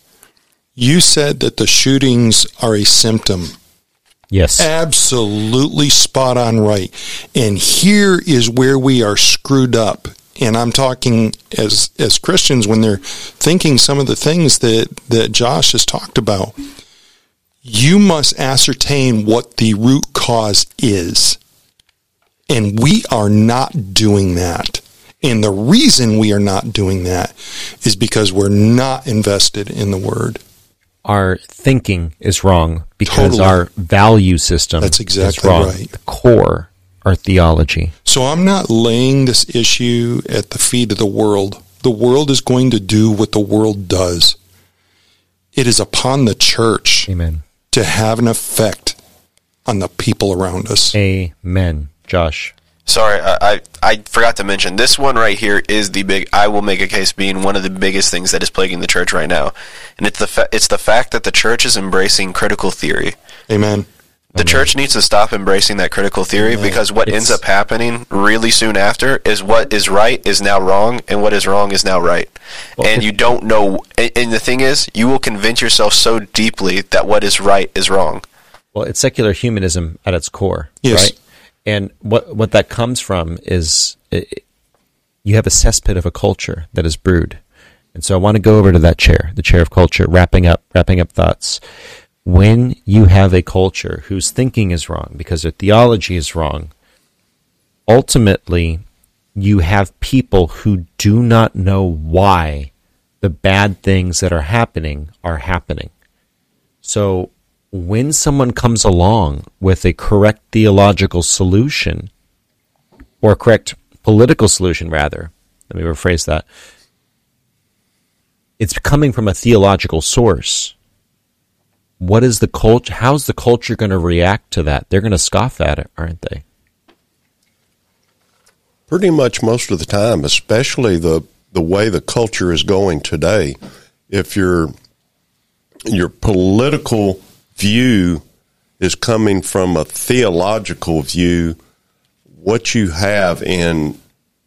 You said that the shootings are a symptom. Yes, Absolutely spot on right. And here is where we are screwed up. And I'm talking as as Christians when they're thinking some of the things that that Josh has talked about. You must ascertain what the root cause is. And we are not doing that. And the reason we are not doing that is because we're not invested in the word. Our thinking is wrong because Totally. our value system That's is exactly wrong. right. The core, our theology. So I'm not laying this issue at the feet of the world. The world is going to do what the world does. It is upon the church Amen. to have an effect on the people around us. Amen. Josh. Sorry, I, I I forgot to mention this one right here is the big. I will make a case being one of the biggest things that is plaguing the church right now, and it's the fa- it's the fact that the church is embracing critical theory. Amen. The church needs to stop embracing that critical theory because what ends up happening really soon after is what is right is now wrong and what is wrong is now right. Well, and you don't know. And, and the thing is, you will convince yourself so deeply that what is right is wrong. Well, it's secular humanism at its core, Yes. right? And what what that comes from is it, you have a cesspit of a culture that is brewed. And so I want to go over to that chair, the chair of culture, wrapping up wrapping up thoughts. When you have a culture whose thinking is wrong because their theology is wrong, ultimately you have people who do not know why the bad things that are happening are happening. So when someone comes along with a correct theological solution, or correct political solution, rather, let me rephrase that, it's coming from a theological source. What is the culture? How's the culture going to react to that? They're going to scoff at it, aren't they? Pretty much most of the time, especially the the way the culture is going today. If your your political view is coming from a theological view, what you have in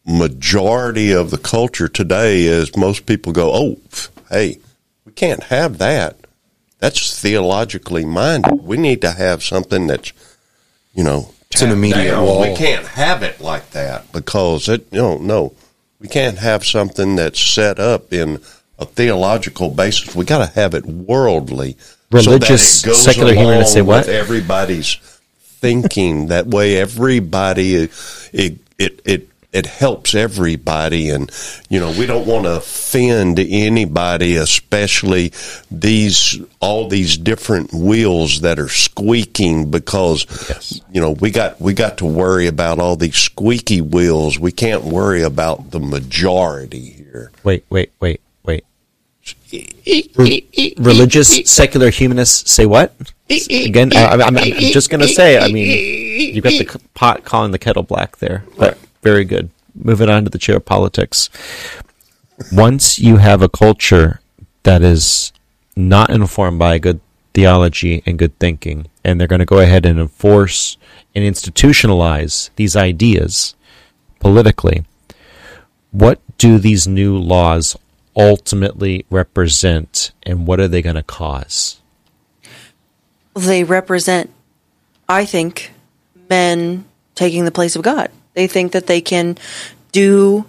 majority of the culture today is most people go, "Oh, hey, we can't have that. That's theologically minded. We need to have something that's, you know, It's an immediate down. wall. We can't have it like that because it, you know, no, we can't have something that's set up in a theological basis. We got to have it worldly. Religious, so that it goes secular along humanists say what? with Everybody's thinking that way. Everybody, uh, it, it, it, it helps everybody. And, you know, we don't want to offend anybody, especially these, all these different wheels that are squeaking because, Yes. you know, we got, we got to worry about all these squeaky wheels. We can't worry about the majority here. Wait, wait, wait, wait. Re- religious secular humanists say what? Again, I, I'm just going to say. I mean, you've got the pot calling the kettle black there, but very good. Moving on to the chair of politics. Once you have a culture that is not informed by good theology and good thinking, and they're going to go ahead and enforce and institutionalize these ideas politically, what do these new laws ultimately represent and what are they going to cause? they represent, I think, men taking the place of God. They think that they can do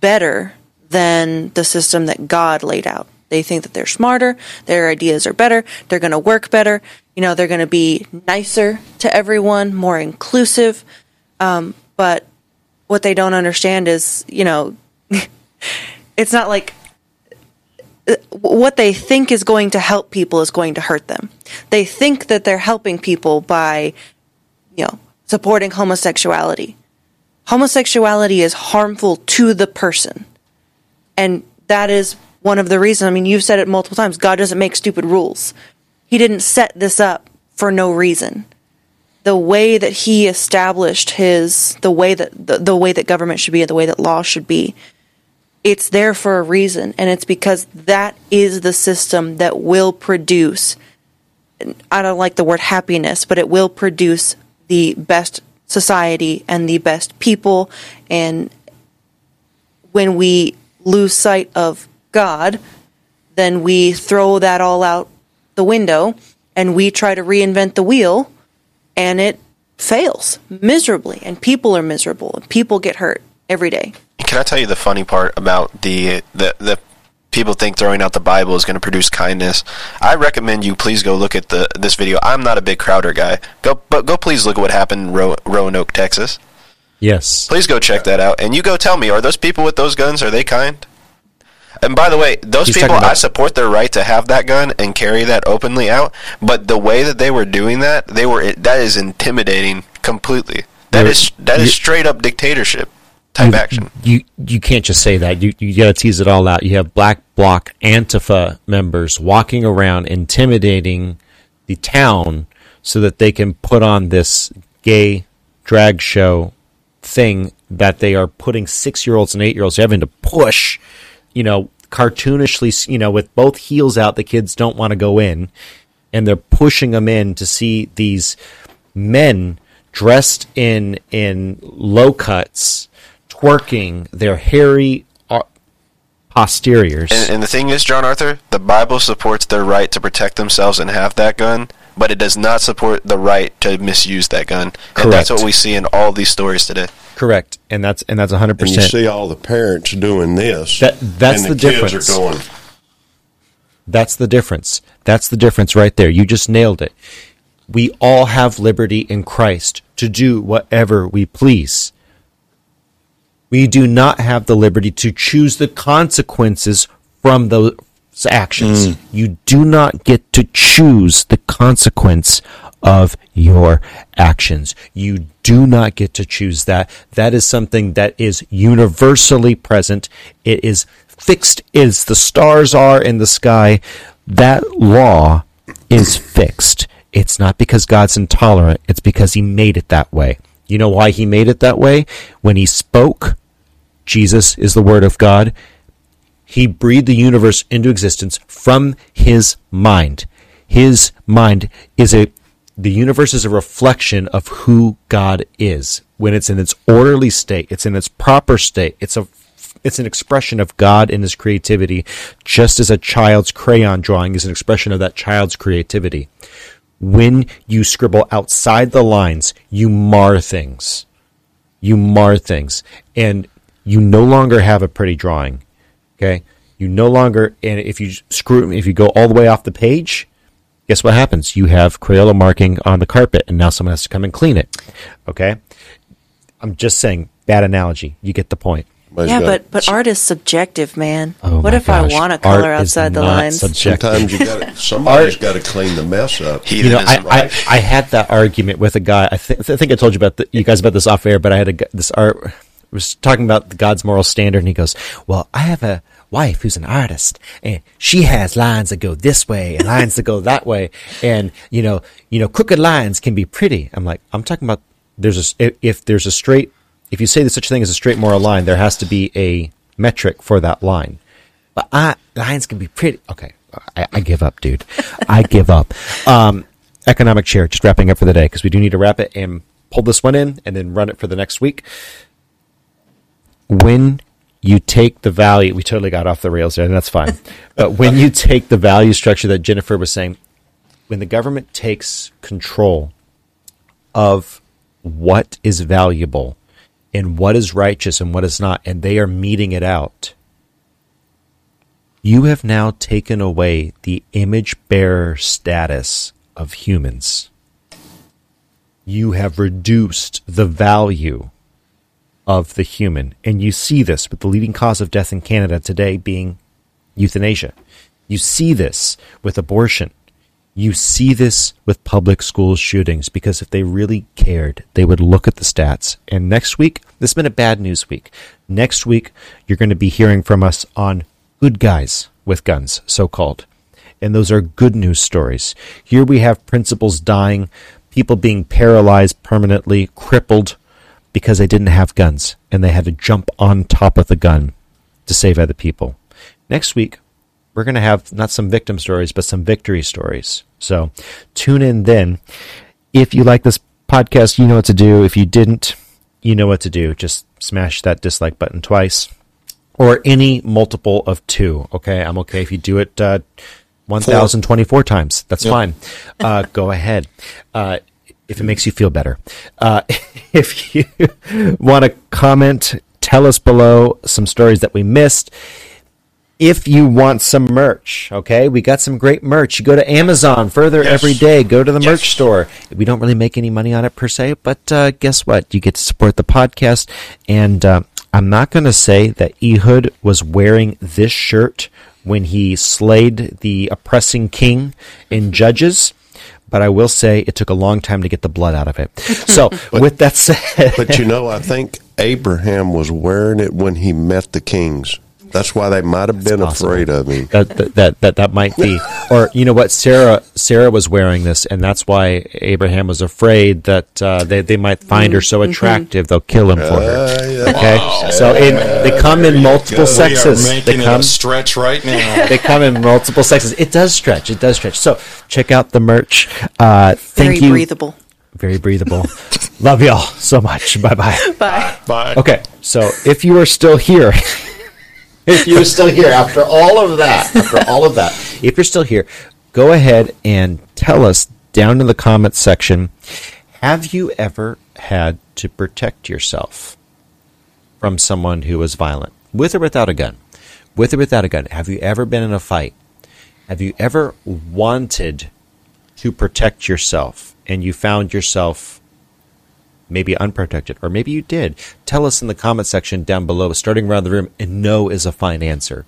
better than the system that God laid out. They think that they're smarter, their ideas are better, they're going to work better, you know, they're going to be nicer to everyone, more inclusive. Um, but what they don't understand is, you know, it's not like what they think is going to help people is going to hurt them. They think that they're helping people by, you know, supporting homosexuality. homosexuality is harmful to the person. And that is one of the reasons. I mean, you've said it multiple times. God doesn't make stupid rules. He didn't set this up for no reason. The way that he established his the way that the, the way that government should be, the way that law should be, it's there for a reason, and it's because that is the system that will produce. I don't like the word happiness, but it will produce the best society and the best people. And when we lose sight of God, then we throw that all out the window and we try to reinvent the wheel and it fails miserably and people are miserable and people get hurt every day. Can I tell you the funny part about the the the people think throwing out the Bible is going to produce kindness? I recommend you please go look at the this video. I'm not a big Crowder guy. Go but go please look at what happened in Ro- Roanoke, Texas. Yes. Please go check that out, and you go tell me: Are those people with those guns? Are they kind? And by the way, those He's people, about- I support their right to have that gun and carry that openly out. But the way that they were doing that, they were that is intimidating completely. That You're- is that straight up dictatorship type action. You you can't just say that. You you got to tease it all out. You have Black Bloc Antifa members walking around intimidating the town so that they can put on this gay drag show thing that they are putting six year olds and eight year olds having to push, you know, cartoonishly, you know, with both heels out. The kids don't want to go in, and they're pushing them in to see these men dressed in in low cuts, twerking their hairy uh, posteriors. And, and the thing is, John Arthur, the Bible supports their right to protect themselves and have that gun, but it does not support the right to misuse that gun. Correct. And that's what we see in all these stories today. Correct, and that's and that's hundred And you percent. see all the parents doing this. That- that's and the kids difference. are going, That's the difference. That's the difference right there. You just nailed it. We all have liberty in Christ to do whatever we please. We do not have the liberty to choose the consequences from those actions. Mm. You do not get to choose the consequence of your actions. You do not get to choose that. That is something that is universally present. It is fixed as the stars are in the sky. That law is fixed. It's not because God's intolerant. It's because he made it that way. You know why he made it that way? When he spoke, Jesus is the word of God. He breathed the universe into existence from his mind. His mind is a the universe is a reflection of who God is. When it's in its orderly state, it's in its proper state. It's a it's an expression of God in his creativity, just as a child's crayon drawing is an expression of that child's creativity. When you scribble outside the lines, you mar things. You mar things. And you no longer have a pretty drawing okay? You no longer and if you screw if you go all the way off the page guess what happens? You have crayola marking on the carpet and now someone has to come and clean it okay? I'm just saying bad analogy. You get the point Somebody's yeah, got- but but art is subjective, man. Oh what if gosh. I want to Art color is outside the not lines? subjective. sometimes you got somebody's got to clean the mess up. you know, I, Heathenism. I, I had that argument with a guy. I, th- I think I told you about the, you guys about this off air, but I had a, this art was talking about the God's moral standard, and he goes, "Well, I have a wife who's an artist, and she has lines that go this way and lines that go that way, and you know, you know, crooked lines can be pretty." I'm like, I'm talking about there's a s- if, if there's a straight, if you say there's such a thing as a straight moral line, there has to be a metric for that line. But I, lines can be pretty. Okay, I, I give up, dude. I give up. Um, economic chair, just wrapping up for the day because we do need to wrap it and pull this one in and then run it for the next week. When you take the value, we totally got off the rails there, and that's fine. but when you take the value structure that Jennifer was saying, when the government takes control of what is valuable and what is righteous and what is not, and they are meting it out, you have now taken away the image bearer status of humans. You have reduced the value of the human. And you see this with the leading cause of death in Canada today being euthanasia. You see this with abortion. You see this with public school shootings because if they really cared, they would look at the stats. And next week, this has been a bad news week. Next week, you're going to be hearing from us on good guys with guns, so called. And those are good news stories. Here we have principals dying, people being paralyzed permanently, crippled because they didn't have guns and they had to jump on top of the gun to save other people. Next week, we're going to have not some victim stories, but some victory stories. So tune in then. If you like this podcast, you know what to do. If you didn't, you know what to do. Just smash that dislike button twice or any multiple of two. Okay. I'm okay if you do it, uh, 1024 times. That's Yep. fine. Uh, go ahead. Uh, if it makes you feel better. Uh, if you want to comment, tell us below some stories that we missed if you want some merch, okay, we got some great merch. You go to Amazon further Yes. every day. Go to the Yes. merch store. We don't really make any money on it per se, but uh, guess what? You get to support the podcast. And uh, I'm not going to say that Ehud was wearing this shirt when he slayed the oppressing king in Judges. But I will say it took a long time to get the blood out of it. So, with that said, But you know, I think Abraham was wearing it when he met the kings. That's why they might have been possible. afraid of me. that, that that that that might be. Or you know what? Sarah sarah was wearing this and that's why abraham was afraid that uh, they, they might find her so attractive they'll kill him for her. Uh, yeah. okay? So in, they come in multiple We are sexes. They making it come a stretch right now. they come in multiple sexes. It does stretch. It does stretch. So check out the merch. Uh thank Very you. breathable. very breathable. Love y'all so much. Bye bye Bye. Bye. Okay, so if you are still here, if you're still here after all of that, after all of that, if you're still here, go ahead and tell us down in the comments section have you ever had to protect yourself from someone who was violent, with or without a gun? With or without a gun? Have you ever been in a fight? Have you ever wanted to protect yourself and you found yourself maybe unprotected, or maybe you did. Tell us in the comment section down below, starting around the room, and no is a fine answer.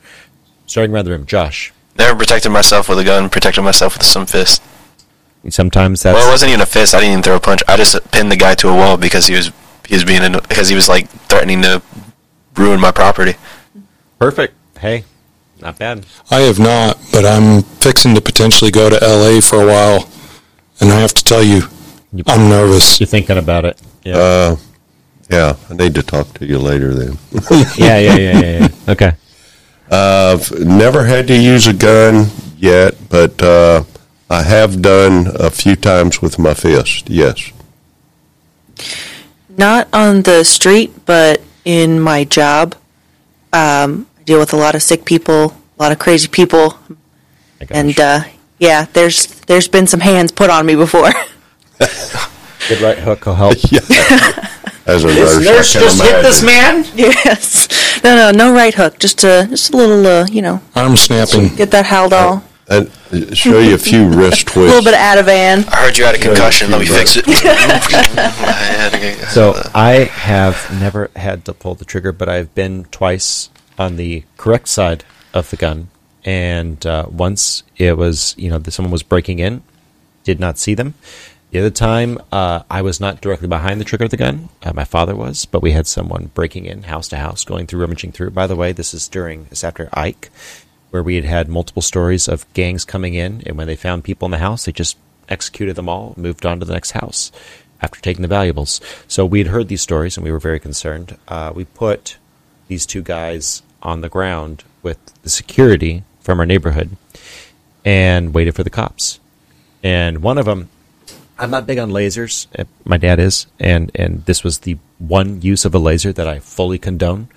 Starting around the room, Josh. Never protected myself with a gun. Protected myself with some fist. Sometimes that's Well, it wasn't even a fist. I didn't even throw a punch. I just pinned the guy to a wall because he was he was being anno- because he was like threatening to ruin my property. perfect. Hey, not bad. I have not, but I'm fixing to potentially go to LA for a while, and I have to tell you, You- I'm nervous. You're thinking about it. Yeah, Uh, yeah, I need to talk to you later then. yeah, yeah, yeah, yeah, yeah. Okay. I've never had to use a gun yet, but uh, I have done a few times with my fist, yes. Not on the street, but in my job. Um, I deal with a lot of sick people, a lot of crazy people, and uh, yeah, there's there's been some hands put on me before. good right hook will help. As a nurse, I can imagine. man. yes. No, no, no right hook. Just a just a little, uh, you know, Arm snapping. get that Haldol. And uh, show you a few wrist twists. A little twists. bit of Ativan. I heard you had a concussion. Let me fix it. I had a- So I have never had to pull the trigger, but I've been twice on the correct side of the gun, and uh, once it was you know someone was breaking in, did not see them. The other time uh, I was not directly behind the trigger of the gun, uh, my father was, but we had someone breaking in house to house, going through, rummaging through. By the way, this is during this after Ike, where we had had multiple stories of gangs coming in, and when they found people in the house, they just executed them all, moved on to the next house after taking the valuables. So we had heard these stories, and we were very concerned. Uh, we put these two guys on the ground with the security from our neighborhood and waited for the cops. And one of them, I'm not big on lasers. uh, My dad is, and and this was the one use of a laser that I fully condone.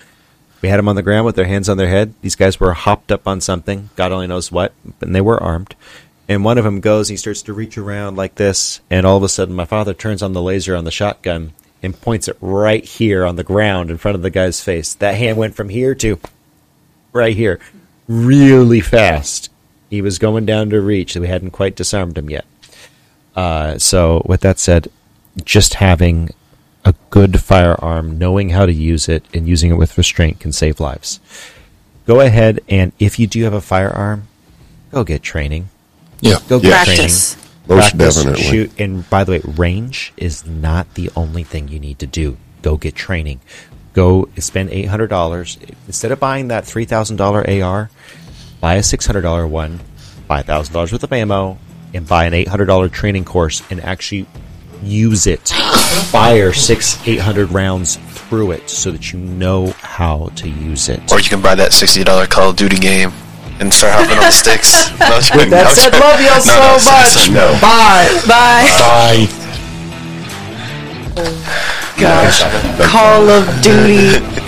We had them on the ground with their hands on their head. These guys were hopped up on something, God only knows what, and they were armed. And one of them goes, and he starts to reach around like this, and all of a sudden, my father turns on the laser on the shotgun and points it right here on the ground in front of the guy's face. That hand went from here to right here, really fast. He was going down to reach, we hadn't quite disarmed him yet. Uh, so, with that said, just having a good firearm, knowing how to use it, and using it with restraint can save lives. Go ahead and if you do have a firearm, go get training. Yeah. Go get Yes. training. Practice. Most Practice, definitely. Shoot, and by the way, range is not the only thing you need to do. Go get training. Go spend eight hundred dollars instead of buying that three thousand dollar AR. Buy a six hundred dollar one, five thousand dollars worth of ammo, and buy an eight hundred dollar training course and actually use it. Fire six, eight hundred rounds through it so that you know how to use it. Or you can buy that sixty dollar Call of Duty game and start hopping on the sticks. No, I'm. That No, said, love y'all No, no, so much. seriously, No. Bye. Bye. Bye. Gosh. Call of Duty